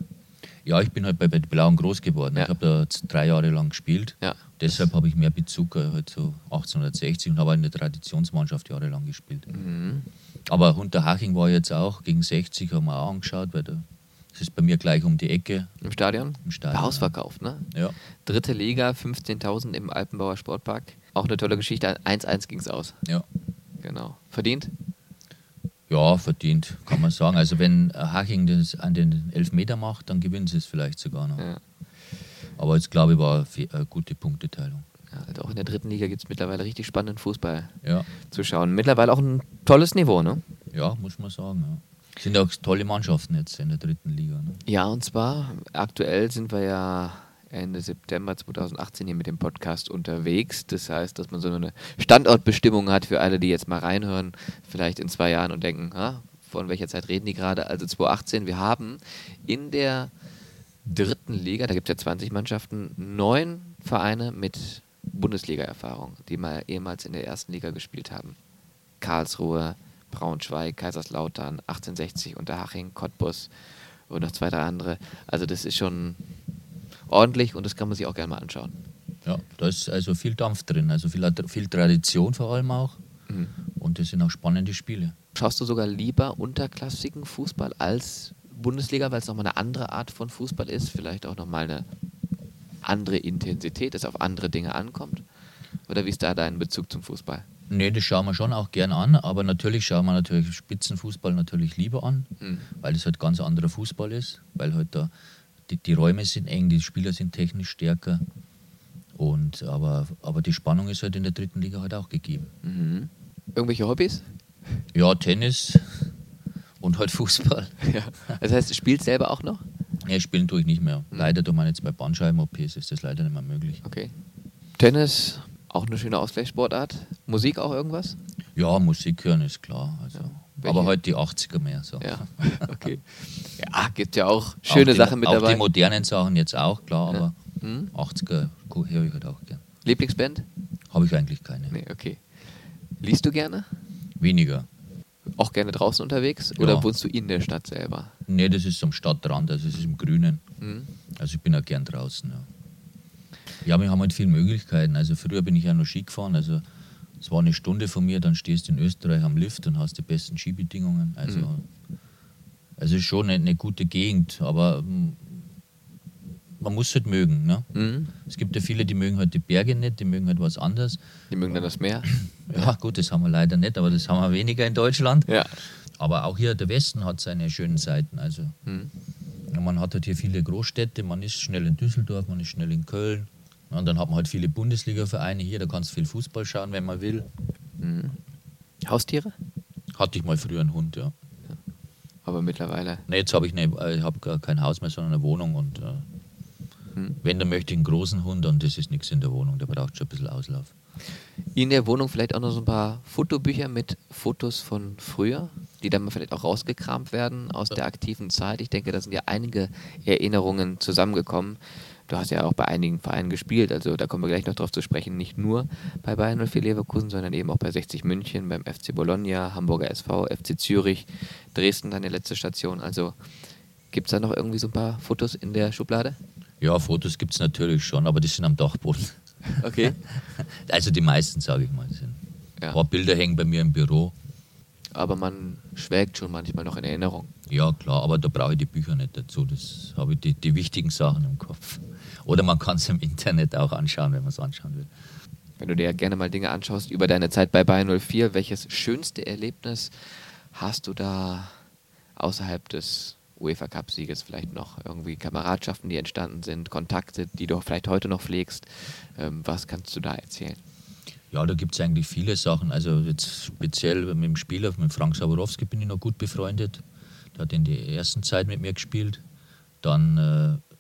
Speaker 2: Ja, ich bin halt bei, bei den Blauen groß geworden.
Speaker 1: Ja.
Speaker 2: Ich habe da drei Jahre lang gespielt.
Speaker 1: Ja.
Speaker 2: Deshalb habe ich mehr Bezug halt so 1860 und habe in der Traditionsmannschaft jahrelang gespielt.
Speaker 1: Mhm.
Speaker 2: Aber Unterhaching war jetzt auch gegen 60, haben wir auch angeschaut, weil da, das ist bei mir gleich um die Ecke
Speaker 1: Im Stadion?
Speaker 2: im Stadion.
Speaker 1: War ausverkauft, ne?
Speaker 2: Ja,
Speaker 1: Dritte Liga, 15.000 im Alpenbauer Sportpark. Auch eine tolle Geschichte. 1-1 ging es aus.
Speaker 2: ja.
Speaker 1: Genau. Verdient?
Speaker 2: Ja, verdient, kann man sagen. Also wenn Haching das an den Elfmeter macht, dann gewinnen sie es vielleicht sogar noch.
Speaker 1: Ja.
Speaker 2: Aber jetzt glaube ich, war eine eine gute Punkteteilung.
Speaker 1: ja. Also auch in der dritten Liga gibt es mittlerweile richtig spannenden Fußball
Speaker 2: Ja,
Speaker 1: zu schauen. Mittlerweile auch ein tolles Niveau, ne?
Speaker 2: ja muss man sagen. Ja. Sind auch tolle Mannschaften jetzt in der dritten Liga. Ne?
Speaker 1: Ja, und zwar aktuell sind wir ja Ende September 2018 hier mit dem Podcast unterwegs. Das heißt, dass man so eine Standortbestimmung hat für alle, die jetzt mal reinhören, vielleicht in zwei Jahren und denken, ah, von welcher Zeit reden die gerade? Also 2018, wir haben in der dritten Liga, da gibt es ja 20 Mannschaften, neun Vereine mit Bundesliga-Erfahrung, die mal ehemals in der ersten Liga gespielt haben. Karlsruhe, Braunschweig, Kaiserslautern, 1860, Unterhaching, Cottbus und noch zwei, drei andere. Also das ist schon ordentlich und das kann man sich auch gerne mal anschauen.
Speaker 2: Ja, da ist also viel Dampf drin, also viel, viel Tradition vor allem auch.
Speaker 1: Mhm.
Speaker 2: Und das sind auch spannende Spiele.
Speaker 1: Schaust du sogar lieber unterklassigen Fußball als Bundesliga, weil es nochmal eine andere Art von Fußball ist, vielleicht auch nochmal eine andere Intensität, es auf andere Dinge ankommt? Oder wie ist da dein Bezug zum Fußball?
Speaker 2: Nee, das schauen wir schon auch gern an, aber natürlich schauen wir natürlich Spitzenfußball natürlich lieber an,
Speaker 1: Mhm.
Speaker 2: weil es halt ganz anderer Fußball ist, weil halt da die, die Räume sind eng, die Spieler sind technisch stärker. Und, aber, aber die Spannung ist halt in der dritten Liga halt auch gegeben.
Speaker 1: Mhm. Irgendwelche Hobbys?
Speaker 2: Ja, Tennis und halt Fußball. <laughs>
Speaker 1: Ja. Das heißt, du spielst selber auch noch?
Speaker 2: Ja, spielen tue ich nicht mehr.
Speaker 1: Mhm.
Speaker 2: Leider tue man jetzt bei Bandscheiben-OPs ist das leider nicht mehr möglich.
Speaker 1: Okay. Tennis, auch eine schöne Ausgleichssportart. Musik auch irgendwas?
Speaker 2: Ja, Musik hören ist klar. Also.
Speaker 1: Welche?
Speaker 2: Aber halt die 80er mehr. So.
Speaker 1: Ja, <laughs> okay. Ja, gibt ja auch schöne
Speaker 2: auch die,
Speaker 1: Sachen mit
Speaker 2: auch
Speaker 1: dabei.
Speaker 2: die modernen Sachen jetzt auch, klar,
Speaker 1: Ja.
Speaker 2: aber
Speaker 1: Hm?
Speaker 2: 80er gu- höre ich halt auch gern.
Speaker 1: Lieblingsband?
Speaker 2: Habe ich eigentlich keine.
Speaker 1: Nee, okay. Liest du gerne?
Speaker 2: Weniger.
Speaker 1: Auch gerne draußen unterwegs? Oder
Speaker 2: Ja.
Speaker 1: wohnst du in der Stadt selber?
Speaker 2: Nee, das ist am Stadtrand, also es ist im Grünen.
Speaker 1: Hm?
Speaker 2: Also ich bin auch gern draußen. Ja. ja, wir haben halt viele Möglichkeiten. Also früher bin ich ja noch Ski gefahren, also es war eine Stunde von mir, dann stehst du in Österreich am Lift und hast die besten Skibedingungen. Also,
Speaker 1: Mhm.
Speaker 2: Also ist schon eine, eine gute Gegend, aber mm, man muss halt mögen. Ne?
Speaker 1: Hm?
Speaker 2: Es gibt ja viele, die mögen halt die Berge nicht, die mögen halt was anderes.
Speaker 1: Die mögen dann das Meer? <clears throat>
Speaker 2: Ja, gut, das haben wir leider nicht, aber das haben wir weniger in Deutschland.
Speaker 1: Ja.
Speaker 2: Aber auch hier der Westen hat seine schönen Seiten. Also
Speaker 1: Hm?
Speaker 2: ja, man hat halt hier viele Großstädte, man ist schnell in Düsseldorf, man ist schnell in Köln. Und dann hat man halt viele Bundesliga-Vereine hier, da kannst du viel Fußball schauen, wenn man will.
Speaker 1: Hm? Haustiere?
Speaker 2: Hatte ich mal früher einen Hund, ja.
Speaker 1: Aber mittlerweile.
Speaker 2: Ne, jetzt habe ich, ne, ich hab gar kein Haus mehr, sondern eine Wohnung. Und äh,
Speaker 1: Hm?
Speaker 2: wenn, dann möchte ich einen großen Hund und das ist nichts in der Wohnung, der braucht schon ein bisschen Auslauf.
Speaker 1: In der Wohnung vielleicht auch noch so ein paar Fotobücher mit Fotos von früher, die dann vielleicht auch rausgekramt werden aus der aktiven Zeit. Ich denke, da sind ja einige Erinnerungen zusammengekommen. Du hast ja auch bei einigen Vereinen gespielt, also da kommen wir gleich noch drauf zu sprechen. Nicht nur bei Bayern 04 Leverkusen, sondern eben auch bei 60 München, beim FC Bologna, Hamburger SV, FC Zürich, Dresden, deine letzte Station. Also gibt es da noch irgendwie so ein paar Fotos in der Schublade?
Speaker 2: Ja, Fotos gibt es natürlich schon, aber die sind am Dachboden.
Speaker 1: Okay. <laughs>
Speaker 2: Also die meisten, sage ich mal, sind.
Speaker 1: Ja.
Speaker 2: Ein paar Bilder hängen bei mir im Büro.
Speaker 1: Aber man schwelgt schon manchmal noch in Erinnerung.
Speaker 2: Ja, klar, aber da brauche ich die Bücher nicht dazu. Das habe ich die, die wichtigen Sachen im Kopf. Oder man kann es im Internet auch anschauen, wenn man es anschauen will.
Speaker 1: Wenn du dir gerne mal Dinge anschaust über deine Zeit bei Bayern 04, welches schönste Erlebnis hast du da außerhalb des UEFA Cup-Sieges vielleicht noch? Irgendwie Kameradschaften, die entstanden sind, Kontakte, die du vielleicht heute noch pflegst. Ähm, was kannst du da erzählen?
Speaker 2: Ja, da gibt es eigentlich viele Sachen. Also jetzt speziell mit dem Spieler, mit Frank Saborowski bin ich noch gut befreundet. Der hat in der ersten Zeit mit mir gespielt. Dann äh,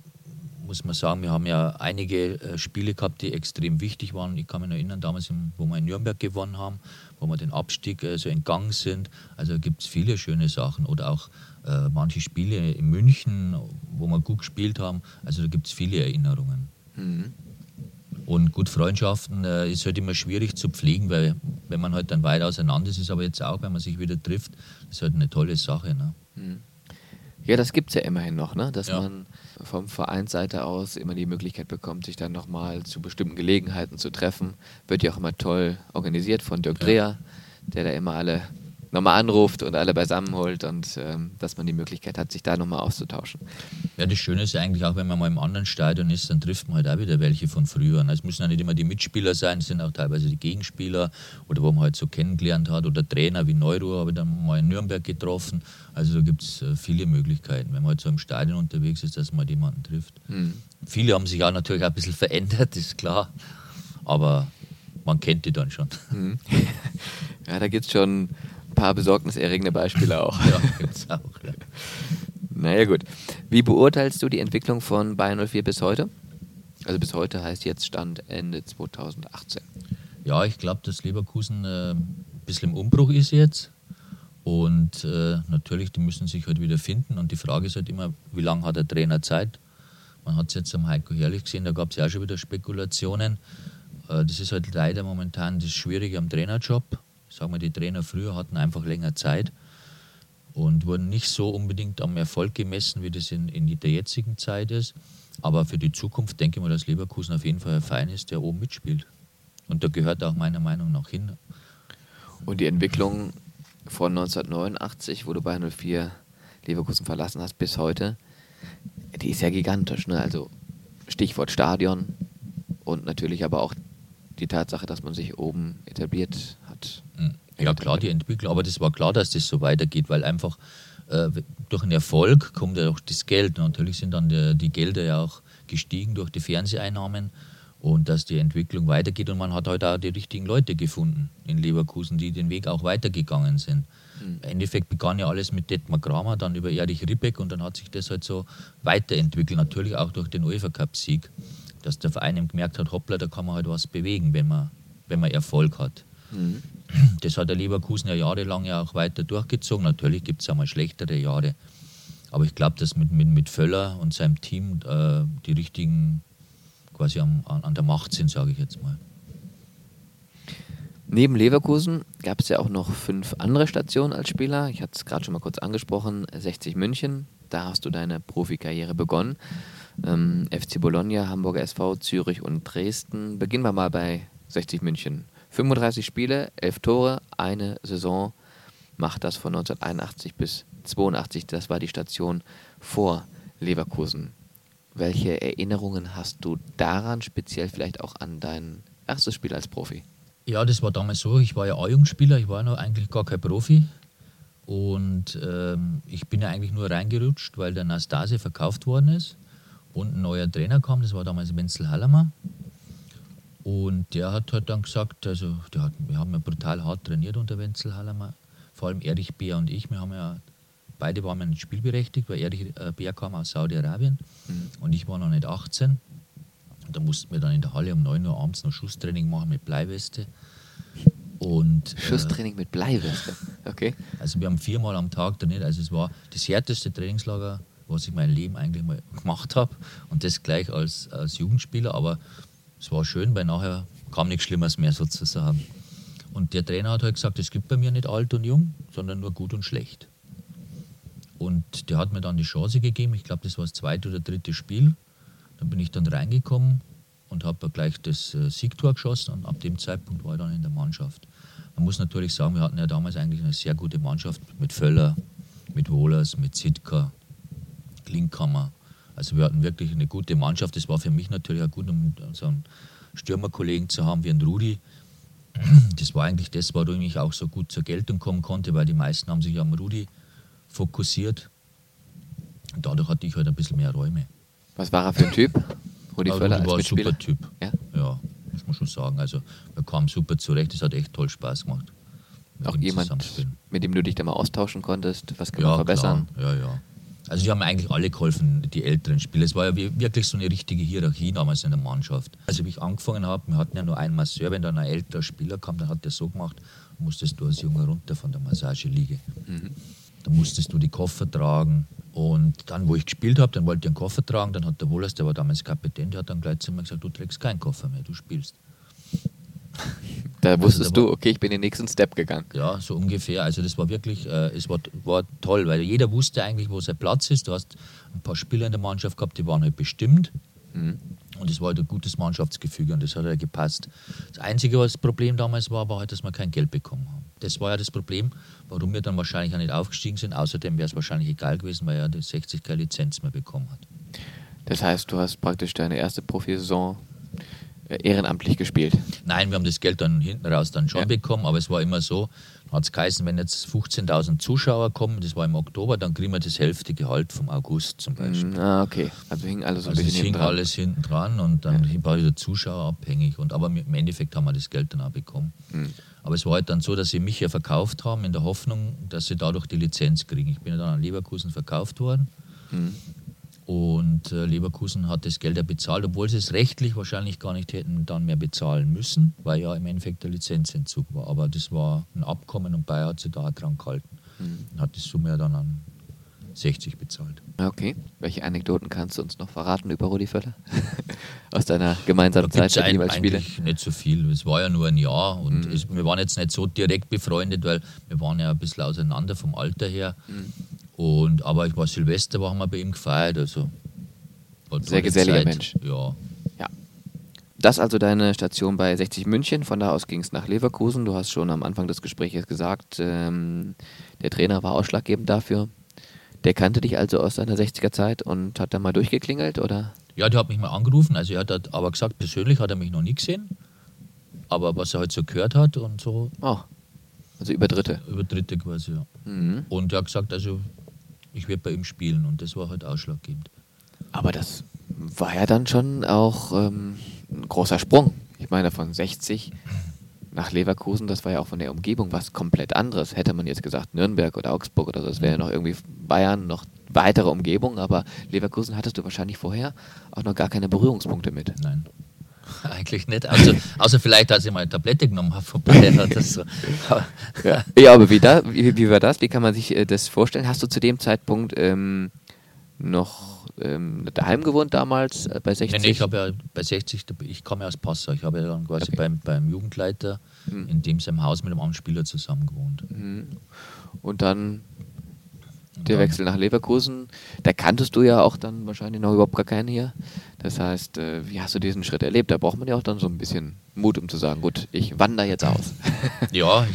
Speaker 2: muss man sagen, wir haben ja einige äh, Spiele gehabt, die extrem wichtig waren. Ich kann mich noch erinnern, damals, im, wo wir in Nürnberg gewonnen haben, wo wir den Abstieg äh, so entgangen sind. Also gibt es viele schöne Sachen. Oder auch äh, manche Spiele in München, wo wir gut gespielt haben. Also da gibt es viele Erinnerungen. Mhm. Und gut, Freundschaften äh, ist halt immer schwierig zu pflegen, weil wenn man halt dann weit auseinander ist, ist aber jetzt auch, wenn man sich wieder trifft, ist halt eine tolle Sache. Ne?
Speaker 1: Mhm. Ja, das gibt es ja immerhin noch, ne? dass ja. man vom Vereinsseite aus immer die Möglichkeit bekommt, sich dann nochmal zu bestimmten Gelegenheiten zu treffen. Wird ja auch immer toll organisiert von Dirk Dreher, der da immer alle nochmal anruft und alle beisammenholt und ähm, dass man die Möglichkeit hat, sich da nochmal auszutauschen.
Speaker 2: Ja, das Schöne ist eigentlich auch, wenn man mal im anderen Stadion ist, dann trifft man halt auch wieder welche von früher. Es müssen ja nicht immer die Mitspieler sein, es sind auch teilweise die Gegenspieler oder wo man halt so kennengelernt hat oder Trainer wie Neuro habe ich dann mal in Nürnberg getroffen. Also da gibt es äh, viele Möglichkeiten, wenn man halt so im Stadion unterwegs ist, dass man jemanden trifft. Hm. Viele haben sich auch natürlich auch ein bisschen verändert, <laughs> ist klar. Aber man kennt die dann schon. Hm. <laughs>
Speaker 1: Ja, da gibt es schon paar besorgniserregende Beispiele auch. ja, gibt's auch. Ja. Naja, gut. Wie beurteilst du die Entwicklung von Bayern 04 bis heute? Also bis heute heißt jetzt Stand Ende 2018.
Speaker 2: Ja, ich glaube, dass Leverkusen äh, ein bisschen im Umbruch ist jetzt. Und äh, natürlich, die müssen sich halt wieder finden. Und die Frage ist halt immer, wie lange hat der Trainer Zeit? Man hat es jetzt am Heiko Herrlich gesehen, da gab es ja auch schon wieder Spekulationen. Äh, das ist halt leider momentan das Schwierige am Trainerjob sagen wir, die Trainer früher hatten einfach länger Zeit und wurden nicht so unbedingt am Erfolg gemessen, wie das in, in der jetzigen Zeit ist. Aber für die Zukunft denke ich mal, dass Leverkusen auf jeden Fall ein Verein ist, der oben mitspielt. Und da gehört auch meiner Meinung nach hin.
Speaker 1: Und die Entwicklung von 1989, wo du bei 04 Leverkusen verlassen hast, bis heute, die ist ja gigantisch. Ne? Also Stichwort Stadion und natürlich aber auch die Tatsache, dass man sich oben etabliert
Speaker 2: Hm. Ja, klar, die Entwicklung, aber das war klar, dass das so weitergeht, weil einfach äh, durch den Erfolg kommt ja auch das Geld. Natürlich sind dann die, die Gelder ja auch gestiegen durch die Fernseheinnahmen und dass die Entwicklung weitergeht und man hat heute halt auch die richtigen Leute gefunden in Leverkusen, die den Weg auch weitergegangen sind. Mhm. Im Endeffekt begann ja alles mit Detmar Kramer, dann über Erich Ribbeck und dann hat sich das halt so weiterentwickelt, natürlich auch durch den UEFA Cup Sieg dass der Verein gemerkt hat, hoppla, da kann man halt was bewegen, wenn man, wenn man Erfolg hat. Das hat der Leverkusen ja jahrelang ja auch weiter durchgezogen. Natürlich gibt es auch mal schlechtere Jahre. Aber ich glaube, dass mit, mit, mit Völler und seinem Team äh, die richtigen quasi am, an der Macht sind, sage ich jetzt mal.
Speaker 1: Neben Leverkusen gab es ja auch noch fünf andere Stationen als Spieler. Ich hatte es gerade schon mal kurz angesprochen. 60 München, da hast du deine Profikarriere begonnen ähm, FC Bologna, Hamburger SV, Zürich und Dresden. Beginnen wir mal bei 60 München. 35 Spiele, 11 Tore, eine Saison macht das von 1981 bis 82. Das war die Station vor Leverkusen. Welche Erinnerungen hast du daran, speziell vielleicht auch an dein erstes Spiel als Profi?
Speaker 2: Ja, das war damals so. Ich war ja A-Jugendspieler, ich war noch eigentlich gar kein Profi. Und ähm, ich bin ja eigentlich nur reingerutscht, weil der Nastase verkauft worden ist und ein neuer Trainer kam, das war damals Wenzel Hallermer. Und der hat halt dann gesagt, also hat, wir haben ja brutal hart trainiert unter Wenzel Hallermer, vor allem Erich Beer und ich, wir haben ja, beide waren ja nicht spielberechtigt, weil Erich äh, Beer kam aus Saudi-Arabien mhm. und ich war noch nicht 18. Und da mussten wir dann in der Halle um 9 Uhr abends noch Schusstraining machen mit Bleiweste. Und,
Speaker 1: äh, Schusstraining äh, mit Bleiweste, okay.
Speaker 2: Also wir haben viermal am Tag trainiert, also es war das härteste Trainingslager was ich mein Leben eigentlich mal gemacht habe. Und das gleich als, als Jugendspieler. Aber es war schön, weil nachher kam nichts Schlimmes mehr sozusagen. Und der Trainer hat halt gesagt, es gibt bei mir nicht alt und jung, sondern nur gut und schlecht. Und der hat mir dann die Chance gegeben, ich glaube, das war das zweite oder dritte Spiel. Dann bin ich dann reingekommen und habe gleich das äh, Siegtor geschossen und ab dem Zeitpunkt war ich dann in der Mannschaft. Man muss natürlich sagen, wir hatten ja damals eigentlich eine sehr gute Mannschaft mit Völler, mit Wohlers, mit Sitka, Klinkhammer. Also wir hatten wirklich eine gute Mannschaft. Das war für mich natürlich auch gut, um so einen Stürmerkollegen zu haben wie ein Rudi. Das war eigentlich das, warum ich auch so gut zur Geltung kommen konnte, weil die meisten haben sich am Rudi fokussiert. Und dadurch hatte ich halt ein bisschen mehr Räume.
Speaker 1: Was war er für ein Typ?
Speaker 2: Rudi Völler als war ein super Typ. Ja? ja, muss man schon sagen. Also wir kamen super zurecht. Es hat echt toll Spaß gemacht.
Speaker 1: Auch jemand, mit dem du dich da mal austauschen konntest, was kann ja, man verbessern?
Speaker 2: Klar. Ja, ja. Also, die haben eigentlich alle geholfen, die älteren Spieler. Es war ja wirklich so eine richtige Hierarchie damals in der Mannschaft. Also, wie ich angefangen habe, wir hatten ja nur einen Masseur, wenn dann ein älterer Spieler kam, dann hat der so gemacht, musstest du als Junge runter von der Massageliege. Mhm. Da musstest du die Koffer tragen. Und dann, wo ich gespielt habe, dann wollte ich einen Koffer tragen. Dann hat der Wohlers, der war damals Kapitän, der hat dann gleich zu mir gesagt: Du trägst keinen Koffer mehr, du spielst.
Speaker 1: Da wusstest also, da du, okay, ich bin den nächsten Step gegangen.
Speaker 2: Ja, so ungefähr. Also das war wirklich, äh, es war, war toll, weil jeder wusste eigentlich, wo sein Platz ist. Du hast ein paar Spieler in der Mannschaft gehabt, die waren halt bestimmt. Mhm. Und es war halt ein gutes Mannschaftsgefüge und das hat halt gepasst. Das Einzige, was das Problem damals war, war halt, dass wir kein Geld bekommen haben. Das war ja das Problem, warum wir dann wahrscheinlich auch nicht aufgestiegen sind. Außerdem wäre es wahrscheinlich egal gewesen, weil er die 60 keine Lizenz mehr bekommen hat.
Speaker 1: Das heißt, du hast praktisch deine erste Profisaison ehrenamtlich gespielt?
Speaker 2: Nein, wir haben das Geld dann hinten raus dann schon ja. bekommen, aber es war immer so, hat es geheißen, wenn jetzt 15.000 Zuschauer kommen, das war im Oktober, dann kriegen wir das Hälfte Gehalt vom August zum Beispiel.
Speaker 1: Ah, okay. Also hing alles so
Speaker 2: ein also bisschen hing dran. alles hinten dran und dann ja. war wieder Zuschauer abhängig. Und, aber im Endeffekt haben wir das Geld dann auch bekommen. Mhm. Aber es war halt dann so, dass sie mich ja verkauft haben, in der Hoffnung, dass sie dadurch die Lizenz kriegen. Ich bin ja dann an Leverkusen verkauft worden. Mhm. Und äh, Leverkusen hat das Geld ja bezahlt, obwohl sie es rechtlich wahrscheinlich gar nicht hätten dann mehr bezahlen müssen, weil ja im Endeffekt der Lizenzentzug war. Aber das war ein Abkommen und Bayer hat sich da dran gehalten. Mhm. Hat die Summe ja dann an 60 bezahlt.
Speaker 1: Okay. Welche Anekdoten kannst du uns noch verraten über Rudi Völler? <laughs> Aus deiner gemeinsamen da Zeit
Speaker 2: ein, jeweils Spiele? Eigentlich nicht so viel. Es war ja nur ein Jahr und mhm. es, wir waren jetzt nicht so direkt befreundet, weil wir waren ja ein bisschen auseinander vom Alter her. Mhm. Und, aber ich war Silvester, haben wir bei ihm gefeiert. Also
Speaker 1: Sehr geselliger Zeit. Mensch.
Speaker 2: Ja.
Speaker 1: ja. Das also deine Station bei 60 München. Von da aus ging es nach Leverkusen. Du hast schon am Anfang des Gesprächs gesagt, ähm, der Trainer war ausschlaggebend dafür. Der kannte dich also aus seiner 60er Zeit und hat da mal durchgeklingelt, oder?
Speaker 2: Ja, der hat mich mal angerufen. Also er hat aber gesagt, persönlich hat er mich noch nie gesehen. Aber was er halt so gehört hat und so.
Speaker 1: Oh. Also über Dritte.
Speaker 2: Über Dritte quasi, ja. Mhm. Und er hat gesagt, also ich werde bei ihm spielen und das war halt ausschlaggebend.
Speaker 1: Aber das war ja dann schon auch ähm, ein großer Sprung. Ich meine, von 60 nach Leverkusen, das war ja auch von der Umgebung was komplett anderes. Hätte man jetzt gesagt Nürnberg oder Augsburg oder so, das wäre ja noch irgendwie Bayern, noch weitere Umgebung, aber Leverkusen hattest du wahrscheinlich vorher auch noch gar keine Berührungspunkte mit.
Speaker 2: Nein. <laughs> Eigentlich nicht, außer, außer vielleicht, als ich mal eine Tablette genommen habe vorbei. So.
Speaker 1: ja. ja, aber wie, da, wie, wie war das? Wie kann man sich äh, das vorstellen? Hast du zu dem Zeitpunkt ähm, noch ähm, daheim gewohnt damals äh, bei 60?
Speaker 2: Nein, nee, ich habe ja bei 60, ich komme ja aus Passau, ich habe ja dann quasi okay. beim, beim Jugendleiter mhm. in dem seinem Haus mit einem anderen Spieler zusammen gewohnt.
Speaker 1: Mhm. Und dann der Wechsel nach Leverkusen, da kanntest du ja auch dann wahrscheinlich noch überhaupt gar keinen hier. Das heißt, äh, wie hast du diesen Schritt erlebt? Da braucht man ja auch dann so ein bisschen Mut, um zu sagen, gut, ich wandere jetzt aus. <laughs>
Speaker 2: ja,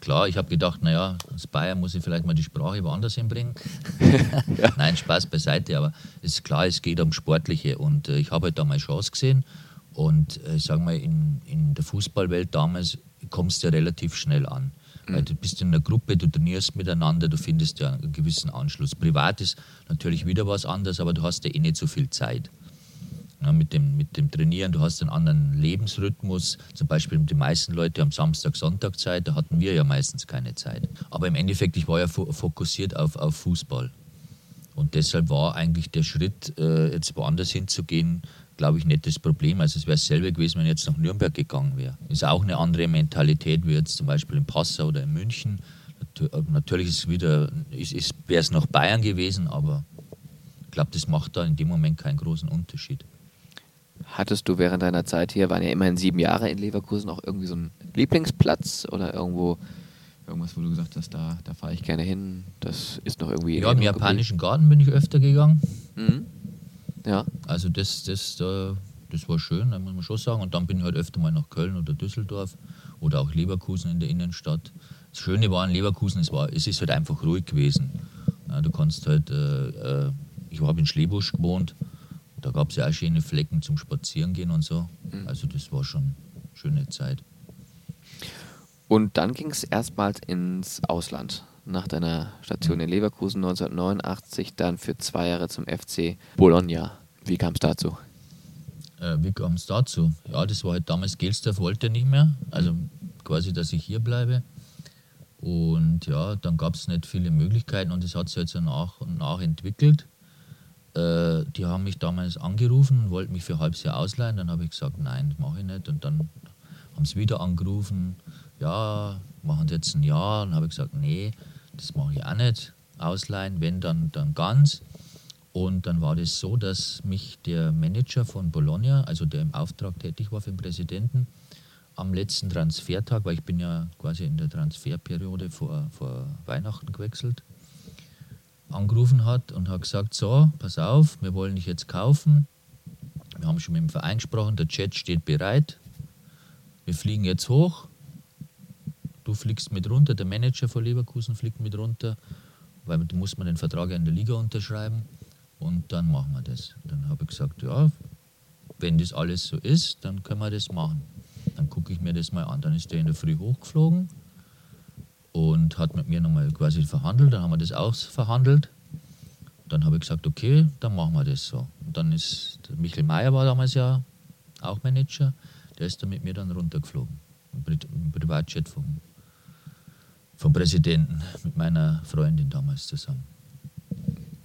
Speaker 2: klar, ich habe gedacht, naja, als Bayern muss ich vielleicht mal die Sprache woanders hinbringen. <laughs> ja. Nein, Spaß beiseite, aber es ist klar, es geht um Sportliche und äh, ich habe halt da mal Chance gesehen und äh, ich sage mal, in, in der Fußballwelt damals kommst du ja relativ schnell an. Weil du bist in einer Gruppe, du trainierst miteinander, du findest ja einen gewissen Anschluss. Privat ist natürlich wieder was anderes, aber du hast ja eh nicht so viel Zeit. Ja, mit, dem, mit dem Trainieren, du hast einen anderen Lebensrhythmus. Zum Beispiel die meisten Leute haben Samstag, Sonntag Zeit, da hatten wir ja meistens keine Zeit. Aber im Endeffekt, ich war ja fokussiert auf, auf Fußball. Und deshalb war eigentlich der Schritt, äh, jetzt woanders hinzugehen, glaube ich, nicht das Problem. Also es wäre dasselbe gewesen, wenn ich jetzt nach Nürnberg gegangen wäre. Ist auch eine andere Mentalität wie jetzt zum Beispiel in Passau oder in München. Natürlich ist es wieder, ist, ist, wäre es nach Bayern gewesen, aber ich glaube, das macht da in dem Moment keinen großen Unterschied.
Speaker 1: Hattest du während deiner Zeit hier, waren ja immerhin sieben Jahre in Leverkusen, auch irgendwie so einen Lieblingsplatz oder irgendwo irgendwas, wo du gesagt hast, da, da fahre ich gerne hin, das ist noch irgendwie.
Speaker 2: Ja, im japanischen Garten bin ich öfter gegangen. Mhm.
Speaker 1: Ja.
Speaker 2: Also das, das, das war schön, muss man schon sagen. Und dann bin ich halt öfter mal nach Köln oder Düsseldorf oder auch Leverkusen in der Innenstadt. Das Schöne war in Leverkusen, es, war, es ist halt einfach ruhig gewesen. Du kannst halt, äh, äh ich habe in Schlebusch gewohnt da gab es ja auch schöne Flecken zum Spazierengehen und so. Mhm. Also das war schon eine schöne Zeit.
Speaker 1: Und dann ging es erstmals ins Ausland. Nach deiner Station in Leverkusen 1989 dann für zwei Jahre zum FC Bologna. Wie kam es dazu?
Speaker 2: Äh, wie kam es dazu? Ja, das war halt damals, Gelsdorf wollte nicht mehr. Also quasi, dass ich hier bleibe. Und ja, dann gab es nicht viele Möglichkeiten und es hat sich halt so nach und nach entwickelt. Äh, die haben mich damals angerufen und wollten mich für ein halbes Jahr ausleihen. Dann habe ich gesagt, nein, das mache ich nicht. Und dann haben sie wieder angerufen, ja, machen sie jetzt ein Jahr. Dann habe ich gesagt, nee, das mache ich auch nicht. Ausleihen, wenn dann, dann ganz. Und dann war das so, dass mich der Manager von Bologna, also der im Auftrag tätig war für den Präsidenten, am letzten Transfertag, weil ich bin ja quasi in der Transferperiode vor, vor Weihnachten gewechselt, angerufen hat und hat gesagt, so, pass auf, wir wollen dich jetzt kaufen. Wir haben schon mit dem Verein gesprochen, der Chat steht bereit. Wir fliegen jetzt hoch. Du fliegst mit runter, der Manager von Leverkusen fliegt mit runter, weil da muss man den Vertrag in der Liga unterschreiben und dann machen wir das. Dann habe ich gesagt, ja, wenn das alles so ist, dann können wir das machen. Dann gucke ich mir das mal an. Dann ist der in der Früh hochgeflogen und hat mit mir nochmal quasi verhandelt. Dann haben wir das ausverhandelt. Dann habe ich gesagt, okay, dann machen wir das so. Und dann ist Michael Mayer war damals ja auch Manager, der ist dann mit mir dann runtergeflogen. Im Privatjet vom, vom Präsidenten, mit meiner Freundin damals zusammen.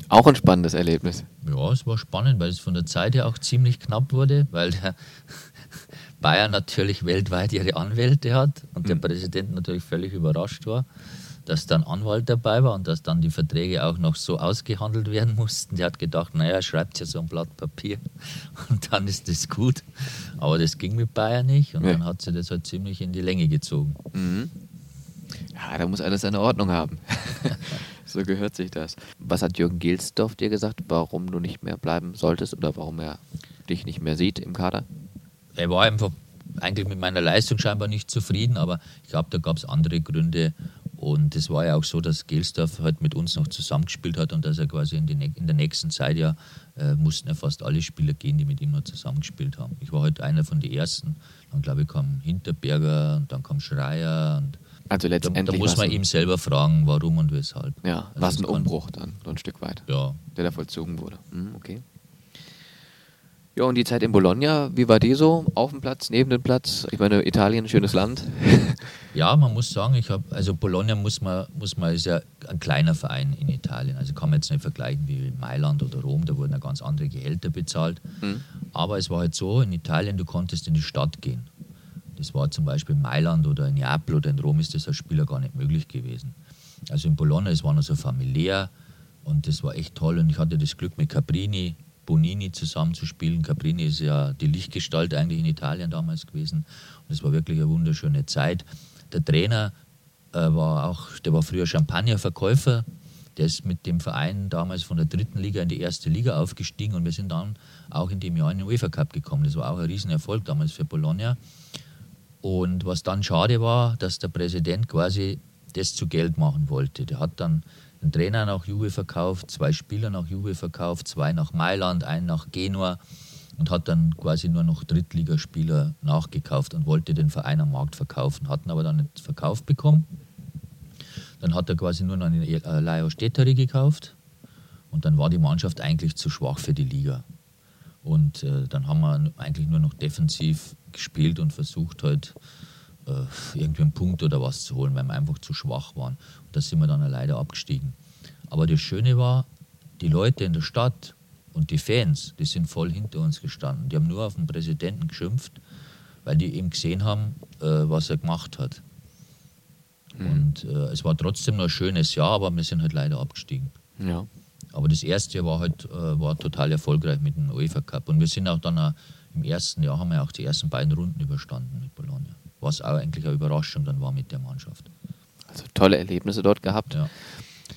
Speaker 1: Auch ein spannendes Erlebnis.
Speaker 2: Ja, es war spannend, weil es von der Zeit her auch ziemlich knapp wurde, weil der <laughs> Bayern natürlich weltweit ihre Anwälte hat und mhm. der Präsident natürlich völlig überrascht war, dass dann Anwalt dabei war und dass dann die Verträge auch noch so ausgehandelt werden mussten. Der hat gedacht, naja, schreibt ja so ein Blatt Papier <laughs> und dann ist das gut. Aber das ging mit Bayern nicht und ja. dann hat sie das halt ziemlich in die Länge gezogen.
Speaker 1: Mhm. Ja, da muss alles seine Ordnung haben. <laughs> so gehört sich das. Was hat Jürgen Gilsdorf dir gesagt, warum du nicht mehr bleiben solltest oder warum er dich nicht mehr sieht im Kader?
Speaker 2: Er war einfach eigentlich mit meiner Leistung scheinbar nicht zufrieden, aber ich glaube, da gab es andere Gründe. Und es war ja auch so, dass Gelsdorf halt mit uns noch zusammengespielt hat und dass er quasi in, die, in der nächsten Zeit ja äh, mussten ja fast alle Spieler gehen, die mit ihm noch zusammengespielt haben. Ich war halt einer von den ersten. Dann glaube ich kam Hinterberger und dann kam Schreier und
Speaker 1: also letztendlich.
Speaker 2: Da, da muss man ihm selber fragen, warum und weshalb.
Speaker 1: Ja, also war es ein Umbruch dann, so ein Stück weit.
Speaker 2: Ja.
Speaker 1: Der da vollzogen wurde. Mhm, okay. Ja, und die Zeit in Bologna, wie war die so? Auf dem Platz, neben dem Platz? Ich meine, Italien, schönes Land. <laughs>
Speaker 2: ja, man muss sagen, ich habe, also Bologna muss man, muss man, ist ja ein kleiner Verein in Italien. Also kann man jetzt nicht vergleichen wie Mailand oder Rom, da wurden ja ganz andere Gehälter bezahlt. Mhm. Aber es war halt so, in Italien, du konntest in die Stadt gehen. Das war zum Beispiel in Mailand oder in Neapel oder in Rom ist das als Spieler gar nicht möglich gewesen. Also in Bologna, es war noch so familiär und das war echt toll. Und ich hatte das Glück mit Caprini, Bonini zusammenzuspielen. Caprini ist ja die Lichtgestalt eigentlich in Italien damals gewesen. Und es war wirklich eine wunderschöne Zeit. Der Trainer äh, war auch, der war früher Champagnerverkäufer. Der ist mit dem Verein damals von der dritten Liga in die erste Liga aufgestiegen und wir sind dann auch in dem Jahr in den UEFA Cup gekommen. Das war auch ein Riesenerfolg damals für Bologna. Und was dann schade war, dass der Präsident quasi das zu Geld machen wollte. Der hat dann einen Trainer nach Juve verkauft, zwei Spieler nach Juve verkauft, zwei nach Mailand, einen nach Genua und hat dann quasi nur noch Drittligaspieler nachgekauft und wollte den Verein am Markt verkaufen, hatten aber dann nicht verkauft bekommen. Dann hat er quasi nur noch einen äh, Laio Städteri gekauft und dann war die Mannschaft eigentlich zu schwach für die Liga. Und äh, dann haben wir eigentlich nur noch defensiv gespielt und versucht halt äh, irgendwie einen Punkt oder was zu holen, weil wir einfach zu schwach waren. Und da sind wir dann leider abgestiegen. Aber das Schöne war, die Leute in der Stadt und die Fans, die sind voll hinter uns gestanden. Die haben nur auf den Präsidenten geschimpft, weil die eben gesehen haben, äh, was er gemacht hat. Mhm. Und äh, es war trotzdem noch ein schönes Jahr, aber wir sind halt leider abgestiegen.
Speaker 1: Ja.
Speaker 2: Aber das erste Jahr war halt äh, war total erfolgreich mit dem UEFA Cup. Und wir sind auch dann im ersten Jahr haben wir auch die ersten beiden Runden überstanden mit Bologna. Was auch eigentlich eine Überraschung dann war mit der Mannschaft.
Speaker 1: Also tolle Erlebnisse dort gehabt.
Speaker 2: Ja.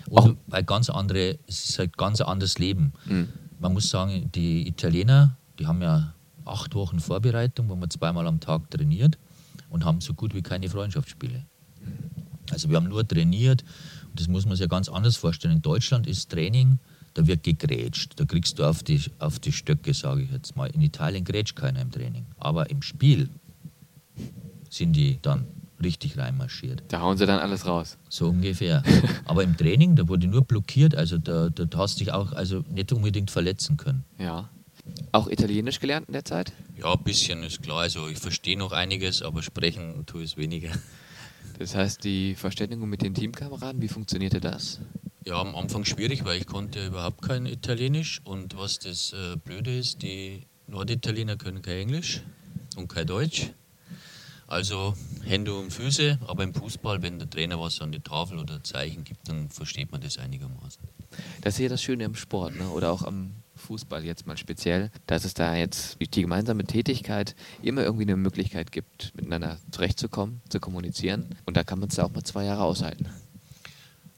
Speaker 2: Und weil ganz andere, es ist halt ganz anderes Leben. Mhm. Man muss sagen, die Italiener, die haben ja acht Wochen Vorbereitung, wo man zweimal am Tag trainiert und haben so gut wie keine Freundschaftsspiele. Also wir haben nur trainiert, das muss man sich ja ganz anders vorstellen. In Deutschland ist Training da wird gegrätscht. Da kriegst du auf die, auf die Stöcke, sage ich jetzt mal. In Italien grätscht keiner im Training. Aber im Spiel sind die dann richtig reinmarschiert.
Speaker 1: Da hauen sie dann alles raus.
Speaker 2: So ungefähr. <laughs> Aber im Training, da wurde nur blockiert, also da, da hast du dich auch also nicht unbedingt verletzen können.
Speaker 1: Ja. Auch Italienisch gelernt in der Zeit?
Speaker 2: Ja, ein bisschen ist klar. Also ich verstehe noch einiges, aber sprechen tue ich es weniger.
Speaker 1: Das heißt, die Verständigung mit den Teamkameraden, wie funktionierte das?
Speaker 2: Ja, am Anfang schwierig, weil ich konnte überhaupt kein Italienisch und was das äh, Blöde ist, die Norditaliener können kein Englisch und kein Deutsch. Also Hände und Füße, aber im Fußball, wenn der Trainer was an die Tafel oder Zeichen gibt, dann versteht man das einigermaßen.
Speaker 1: Das ist ja das Schöne im Sport ne? oder auch am Fußball jetzt mal speziell, dass es da jetzt die gemeinsame Tätigkeit immer irgendwie eine Möglichkeit gibt, miteinander zurechtzukommen, zu kommunizieren. Und da kann man es auch mal zwei Jahre aushalten.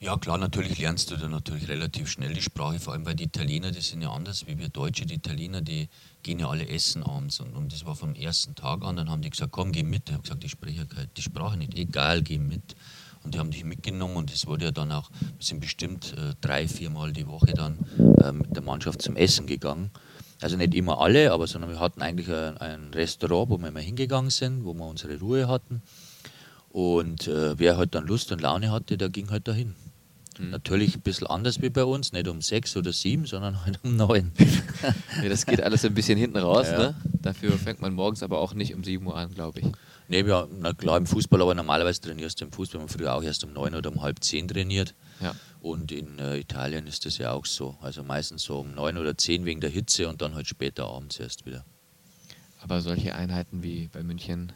Speaker 2: Ja, klar, natürlich lernst du da natürlich relativ schnell die Sprache, vor allem weil die Italiener, die sind ja anders wie wir Deutsche. Die Italiener, die gehen ja alle essen abends und, und das war vom ersten Tag an. Dann haben die gesagt, komm, geh mit. Ich habe gesagt, ich spreche die Sprache nicht, egal, geh mit. Und die haben dich mitgenommen und es wurde ja dann auch, wir sind bestimmt äh, drei, viermal die Woche dann äh, mit der Mannschaft zum Essen gegangen. Also nicht immer alle, aber sondern wir hatten eigentlich ein, ein Restaurant, wo wir immer hingegangen sind, wo wir unsere Ruhe hatten. Und äh, wer halt dann Lust und Laune hatte, der ging halt dahin. Mhm. Natürlich ein bisschen anders wie bei uns, nicht um sechs oder sieben, sondern halt um neun. <laughs>
Speaker 1: ja, das geht alles ein bisschen hinten raus. Ja. Ne? Dafür fängt man morgens aber auch nicht um sieben Uhr an, glaube ich.
Speaker 2: Nee, ja, na klar im Fußball, aber normalerweise trainierst du im Fußball man früher auch erst um neun oder um halb zehn trainiert.
Speaker 1: Ja.
Speaker 2: Und in äh, Italien ist das ja auch so. Also meistens so um neun oder zehn wegen der Hitze und dann halt später abends erst wieder.
Speaker 1: Aber solche Einheiten wie bei München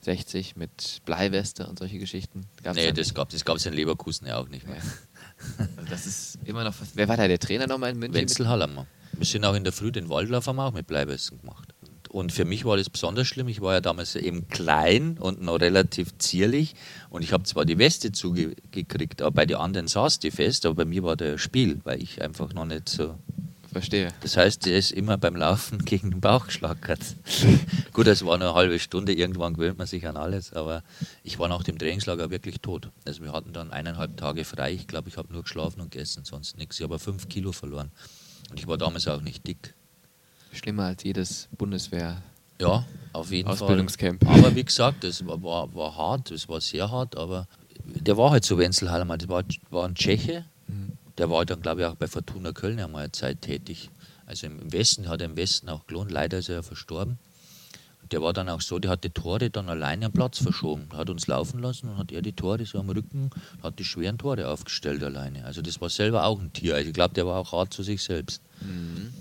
Speaker 1: 60 mit Bleiweste und solche Geschichten
Speaker 2: gab es Nee, das gab es in Leverkusen ja auch nicht mehr. Ja.
Speaker 1: Also das ist immer noch. Wer war da der Trainer nochmal in München?
Speaker 2: Wenzel Hallermann. Wir sind auch in der Früh den Waldlauf haben wir auch mit Bleibessen gemacht. Und für mich war das besonders schlimm. Ich war ja damals eben klein und noch relativ zierlich. Und ich habe zwar die Weste zugekriegt, aber bei den anderen saß die fest, aber bei mir war der Spiel, weil ich einfach noch nicht so
Speaker 1: Verstehe.
Speaker 2: Das heißt, der ist immer beim Laufen gegen den Bauch geschlackert. <laughs> Gut, es war nur eine halbe Stunde, irgendwann gewöhnt man sich an alles, aber ich war nach dem Trainingslager wirklich tot. Also wir hatten dann eineinhalb Tage frei. Ich glaube, ich habe nur geschlafen und gegessen, sonst nichts. Ich habe fünf Kilo verloren. Und ich war damals auch nicht dick.
Speaker 1: Schlimmer als jedes Bundeswehr.
Speaker 2: Ja, auf jeden
Speaker 1: Ausbildungscamp.
Speaker 2: Fall. Aber wie gesagt, es war, war, war hart, es war sehr hart, aber der war halt so Wenzel Hallermann, das war, war ein Tscheche. Der war dann, glaube ich, auch bei Fortuna Köln einmal eine Zeit tätig. Also im Westen hat er im Westen auch gelohnt. Leider ist er ja verstorben. Der war dann auch so, der hat die Tore dann alleine am Platz verschoben. Hat uns laufen lassen und hat er die Tore so am Rücken, hat die schweren Tore aufgestellt alleine. Also das war selber auch ein Tier. Also ich glaube, der war auch hart zu sich selbst.
Speaker 1: Mhm.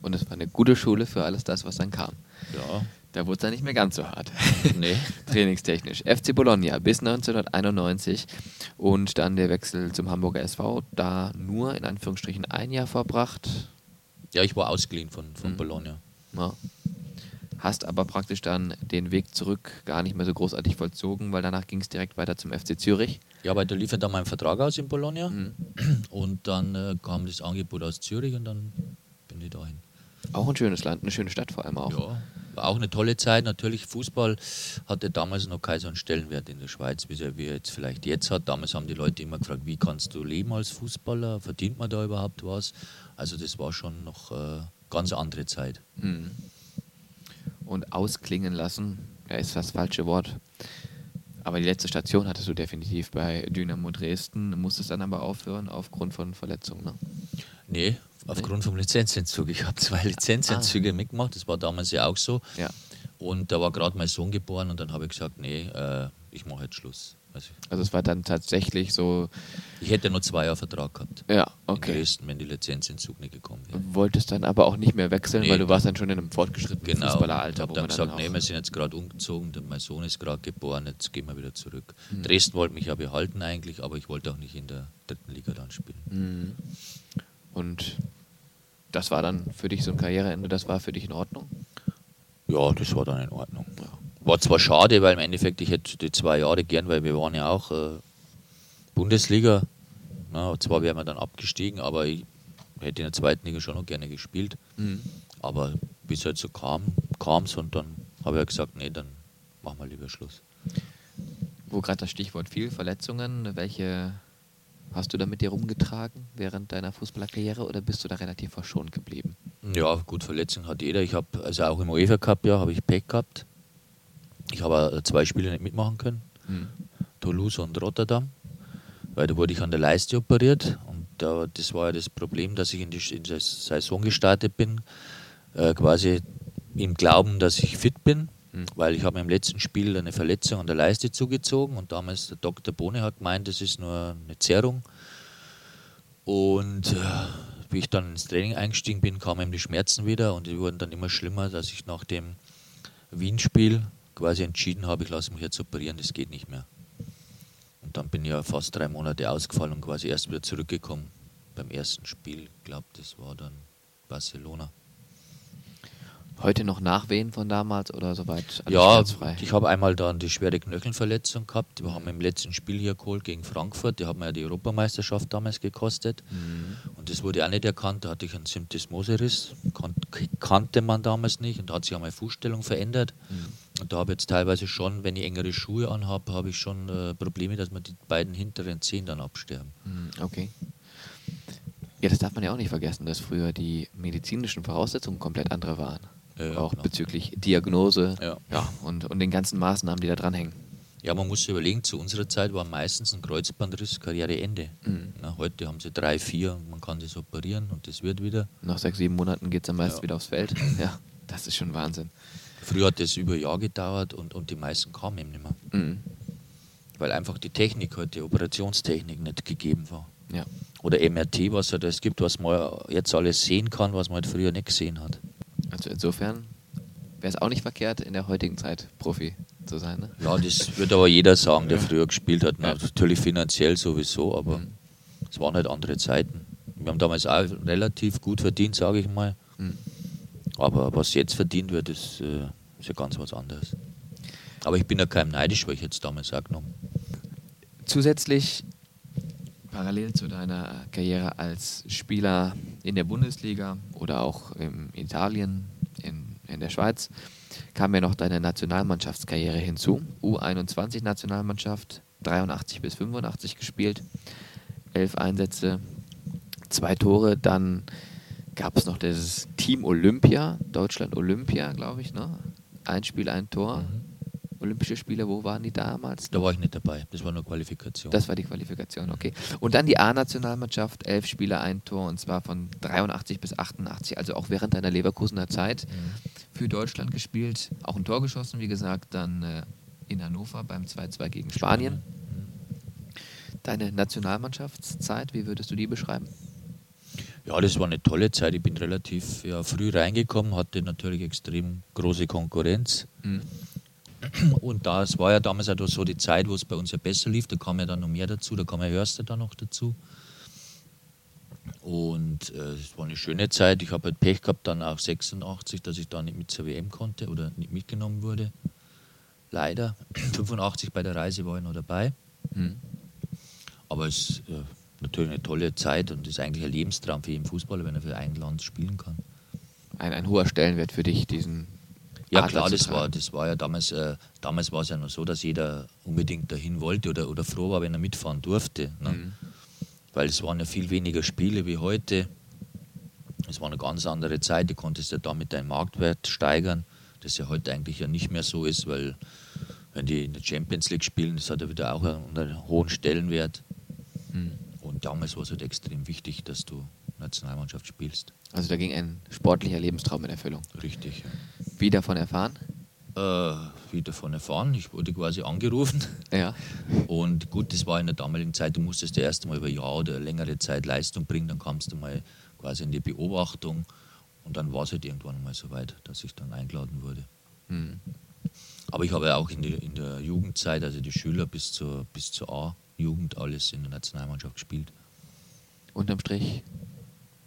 Speaker 1: Und es war eine gute Schule für alles das, was dann kam.
Speaker 2: Ja.
Speaker 1: Da wurde es dann nicht mehr ganz so hart. <laughs>
Speaker 2: Nee.
Speaker 1: Trainingstechnisch. FC Bologna bis 1991 und dann der Wechsel zum Hamburger SV. Da nur in Anführungsstrichen ein Jahr verbracht.
Speaker 2: Ja, ich war ausgeliehen von, von mhm. Bologna.
Speaker 1: Ja. Hast aber praktisch dann den Weg zurück gar nicht mehr so großartig vollzogen, weil danach ging es direkt weiter zum FC Zürich.
Speaker 2: Ja, weil da lief ja dann mein Vertrag aus in Bologna mhm. und dann äh, kam das Angebot aus Zürich und dann bin ich dahin.
Speaker 1: Auch ein schönes Land, eine schöne Stadt vor allem auch.
Speaker 2: Ja, war auch eine tolle Zeit. Natürlich, Fußball hatte damals noch keinen so einen Stellenwert in der Schweiz, wie er jetzt vielleicht jetzt hat. Damals haben die Leute immer gefragt, wie kannst du leben als Fußballer? Verdient man da überhaupt was? Also das war schon noch äh, ganz andere Zeit.
Speaker 1: Mhm. Und ausklingen lassen, ja, ist das falsche Wort. Aber die letzte Station hattest du definitiv bei Dynamo Dresden, musstest dann aber aufhören aufgrund von Verletzungen. Ne?
Speaker 2: Nee, aufgrund vom Lizenzentzug. Ich habe zwei Lizenzentzüge ah. mitgemacht, das war damals ja auch so.
Speaker 1: Ja.
Speaker 2: Und da war gerade mein Sohn geboren und dann habe ich gesagt, nee, äh, ich mache jetzt Schluss.
Speaker 1: Also, also es war dann tatsächlich so.
Speaker 2: Ich hätte nur zwei Jahre Vertrag gehabt.
Speaker 1: Ja, okay.
Speaker 2: In Dresden, wenn die Lizenzentzug nicht gekommen wäre.
Speaker 1: Wolltest dann aber auch nicht mehr wechseln, nee. weil du warst dann schon in einem fortgeschrittenen
Speaker 2: genau.
Speaker 1: Fußballeralter.
Speaker 2: Ich habe dann gesagt, dann nee, wir sind jetzt gerade umgezogen, mein Sohn ist gerade geboren, jetzt gehen wir wieder zurück. Mhm. Dresden wollte mich ja behalten eigentlich, aber ich wollte auch nicht in der dritten Liga dann spielen.
Speaker 1: Mhm. Und das war dann für dich so ein Karriereende, das war für dich in Ordnung?
Speaker 2: Ja, das war dann in Ordnung. Ja. War zwar schade, weil im Endeffekt ich hätte die zwei Jahre gern, weil wir waren ja auch äh, Bundesliga. Na, zwar wären wir dann abgestiegen, aber ich hätte in der zweiten Liga schon noch gerne gespielt.
Speaker 1: Mhm.
Speaker 2: Aber bis es halt so kam, kam es und dann habe ich halt gesagt, nee, dann machen wir lieber Schluss.
Speaker 1: Wo gerade das Stichwort viel Verletzungen, welche Hast du da mit dir rumgetragen während deiner Fußballerkarriere oder bist du da relativ verschont geblieben?
Speaker 2: Ja, gut, Verletzungen hat jeder. Ich habe, also auch im UEFA Cup, ja, habe ich Pech gehabt. Ich habe zwei Spiele nicht mitmachen können. Mhm. Toulouse und Rotterdam. Weil da wurde ich an der Leiste operiert und da, das war ja das Problem, dass ich in die, in die Saison gestartet bin, äh, quasi im Glauben, dass ich fit bin, weil ich habe mir im letzten Spiel eine Verletzung an der Leiste zugezogen und damals der Dr. Bohne hat gemeint, das ist nur eine Zerrung. Und äh, wie ich dann ins Training eingestiegen bin, kamen die Schmerzen wieder und die wurden dann immer schlimmer, dass ich nach dem Wien-Spiel quasi entschieden habe, ich lasse mich jetzt operieren, das geht nicht mehr. Und dann bin ich ja fast drei Monate ausgefallen und quasi erst wieder zurückgekommen beim ersten Spiel. Ich glaube, das war dann Barcelona.
Speaker 1: Heute noch Nachwehen von damals oder soweit?
Speaker 2: Ja, ich habe einmal dann die schwere Knöchelverletzung gehabt. Wir haben im letzten Spiel hier geholt gegen Frankfurt. Die haben ja die Europameisterschaft damals gekostet. Mhm. Und das wurde auch nicht erkannt. Da hatte ich einen Symptismoseriss. Kan kannte man damals nicht. Und da hat sich auch meine Fußstellung verändert. Mhm. Und da habe ich jetzt teilweise schon, wenn ich engere Schuhe anhabe, habe ich schon äh, Probleme, dass mir die beiden hinteren Zehen dann absterben.
Speaker 1: Mhm. Okay. Ja, das darf man ja auch nicht vergessen, dass früher die medizinischen Voraussetzungen komplett andere waren. Ja, auch genau. bezüglich Diagnose ja. ja. und, und den ganzen Maßnahmen, die da dranhängen.
Speaker 2: Ja, man muss sich überlegen, zu unserer Zeit war meistens ein Kreuzbandriss Karriereende. Mhm. Na, heute haben sie drei, vier, man kann das operieren und das wird wieder.
Speaker 1: Nach sechs, sieben Monaten geht es dann meist ja. wieder aufs Feld. <clears throat> Ja, das ist schon Wahnsinn.
Speaker 2: Früher hat das über ein Jahr gedauert und, und die meisten kamen eben nicht mehr. Mhm. Weil einfach die Technik heute, die Operationstechnik nicht gegeben war. Ja. Oder MRT, was es halt gibt, was man jetzt alles sehen kann, was man halt früher nicht gesehen hat.
Speaker 1: Also insofern wäre es auch nicht verkehrt, in der heutigen Zeit Profi zu sein. Ne?
Speaker 2: Ja, das wird aber jeder sagen, der früher gespielt hat. Ja. Natürlich finanziell sowieso, aber mhm. es waren halt andere Zeiten. Wir haben damals auch relativ gut verdient, sage ich mal. Mhm. Aber was jetzt verdient wird, ist, äh, ist ja ganz was anderes. Aber ich bin ja kein neidisch, weil ich jetzt damals auch genommen.
Speaker 1: Zusätzlich parallel zu deiner Karriere als Spieler in der Bundesliga oder auch in Italien, in, in der Schweiz, kam ja noch deine Nationalmannschaftskarriere hinzu. U21-Nationalmannschaft, 83 bis 85 gespielt, elf Einsätze, zwei Tore. Dann gab es noch das Team Olympia, Deutschland Olympia, glaube ich, ne? Ein Spiel, ein Tor. Mhm. Olympische Spiele, wo waren die damals?
Speaker 2: Da war ich nicht dabei, das war nur Qualifikation.
Speaker 1: Das war die Qualifikation, okay. Und dann die A-Nationalmannschaft, elf Spiele, ein Tor und zwar von 83 bis 88, also auch während deiner Leverkusener Zeit mhm. für Deutschland gespielt, auch ein Tor geschossen, wie gesagt, dann äh, in Hannover beim 2-2 gegen Spanien. Mhm. Deine Nationalmannschaftszeit, wie würdest du die beschreiben?
Speaker 2: Ja, das war eine tolle Zeit. Ich bin relativ ja, früh reingekommen, hatte natürlich extrem große Konkurrenz. Mhm. Und das war ja damals auch so die Zeit, wo es bei uns ja besser lief. Da kam ja dann noch mehr dazu, da kam ja Hörster dann noch dazu. Und äh, es äh, war eine schöne Zeit. Ich habe halt Pech gehabt, dann auch 86, dass ich da nicht mit zur WM konnte oder nicht mitgenommen wurde. Leider. <clears throat> 85 bei der Reise war ich noch dabei. Mhm. Aber es ist äh, natürlich eine tolle Zeit und ist eigentlich ein Lebenstraum für jeden Fußballer, wenn er für ein Land spielen kann.
Speaker 1: Ein, ein hoher Stellenwert für dich, diesen
Speaker 2: ja klar, das war, das war ja damals, äh, damals war es ja noch so, dass jeder unbedingt dahin wollte oder, oder froh war, wenn er mitfahren durfte. Ne? Mhm. Weil es waren ja viel weniger Spiele wie heute. Es war eine ganz andere Zeit, du konntest ja damit deinen Marktwert steigern, das ja heute eigentlich ja nicht mehr so ist, weil wenn die in der Champions League spielen, das hat ja wieder auch einen, einen hohen Stellenwert. Mhm. Und damals war es halt extrem wichtig, dass du Nationalmannschaft spielst.
Speaker 1: Also da ging ein sportlicher Lebenstraum in Erfüllung.
Speaker 2: Richtig. Ja.
Speaker 1: Wie davon erfahren?
Speaker 2: Äh, wie davon erfahren? Ich wurde quasi angerufen.
Speaker 1: Ja.
Speaker 2: Und gut, das war in der damaligen Zeit, du musstest ja erst mal über ein Jahr oder längere Zeit Leistung bringen, dann kamst du mal quasi in die Beobachtung und dann war es halt irgendwann mal so weit, dass ich dann eingeladen wurde. Hm. Aber ich habe ja auch in, die, in der Jugendzeit, also die Schüler bis zur, bis zur A-Jugend, alles in der Nationalmannschaft gespielt.
Speaker 1: Unterm Strich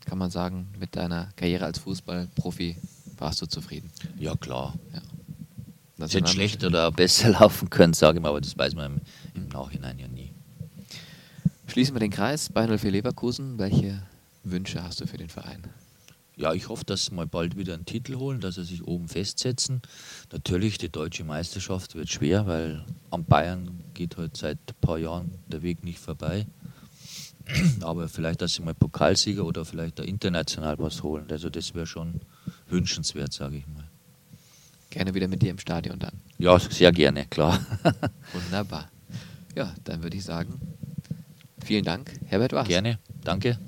Speaker 1: kann man sagen, mit deiner Karriere als Fußballprofi warst du zufrieden?
Speaker 2: Ja, klar. Ja. Das hätte schlechter oder besser <laughs> laufen können, sage ich mal, aber das weiß man im, im Nachhinein ja nie.
Speaker 1: Schließen wir den Kreis bei 04 Leverkusen. Welche Wünsche hast du für den Verein?
Speaker 2: Ja, ich hoffe, dass sie mal bald wieder einen Titel holen, dass sie sich oben festsetzen. Natürlich, die deutsche Meisterschaft wird schwer, weil am Bayern geht heute halt seit ein paar Jahren der Weg nicht vorbei. <clears throat> Aber vielleicht, dass sie mal Pokalsieger oder vielleicht da international was holen. Also das wäre schon wünschenswert, sage ich mal.
Speaker 1: Gerne wieder mit dir im Stadion dann.
Speaker 2: Ja, sehr gerne, klar. <laughs>
Speaker 1: Wunderbar. Ja, dann würde ich sagen, vielen Dank, Herbert Wars.
Speaker 2: Gerne, danke.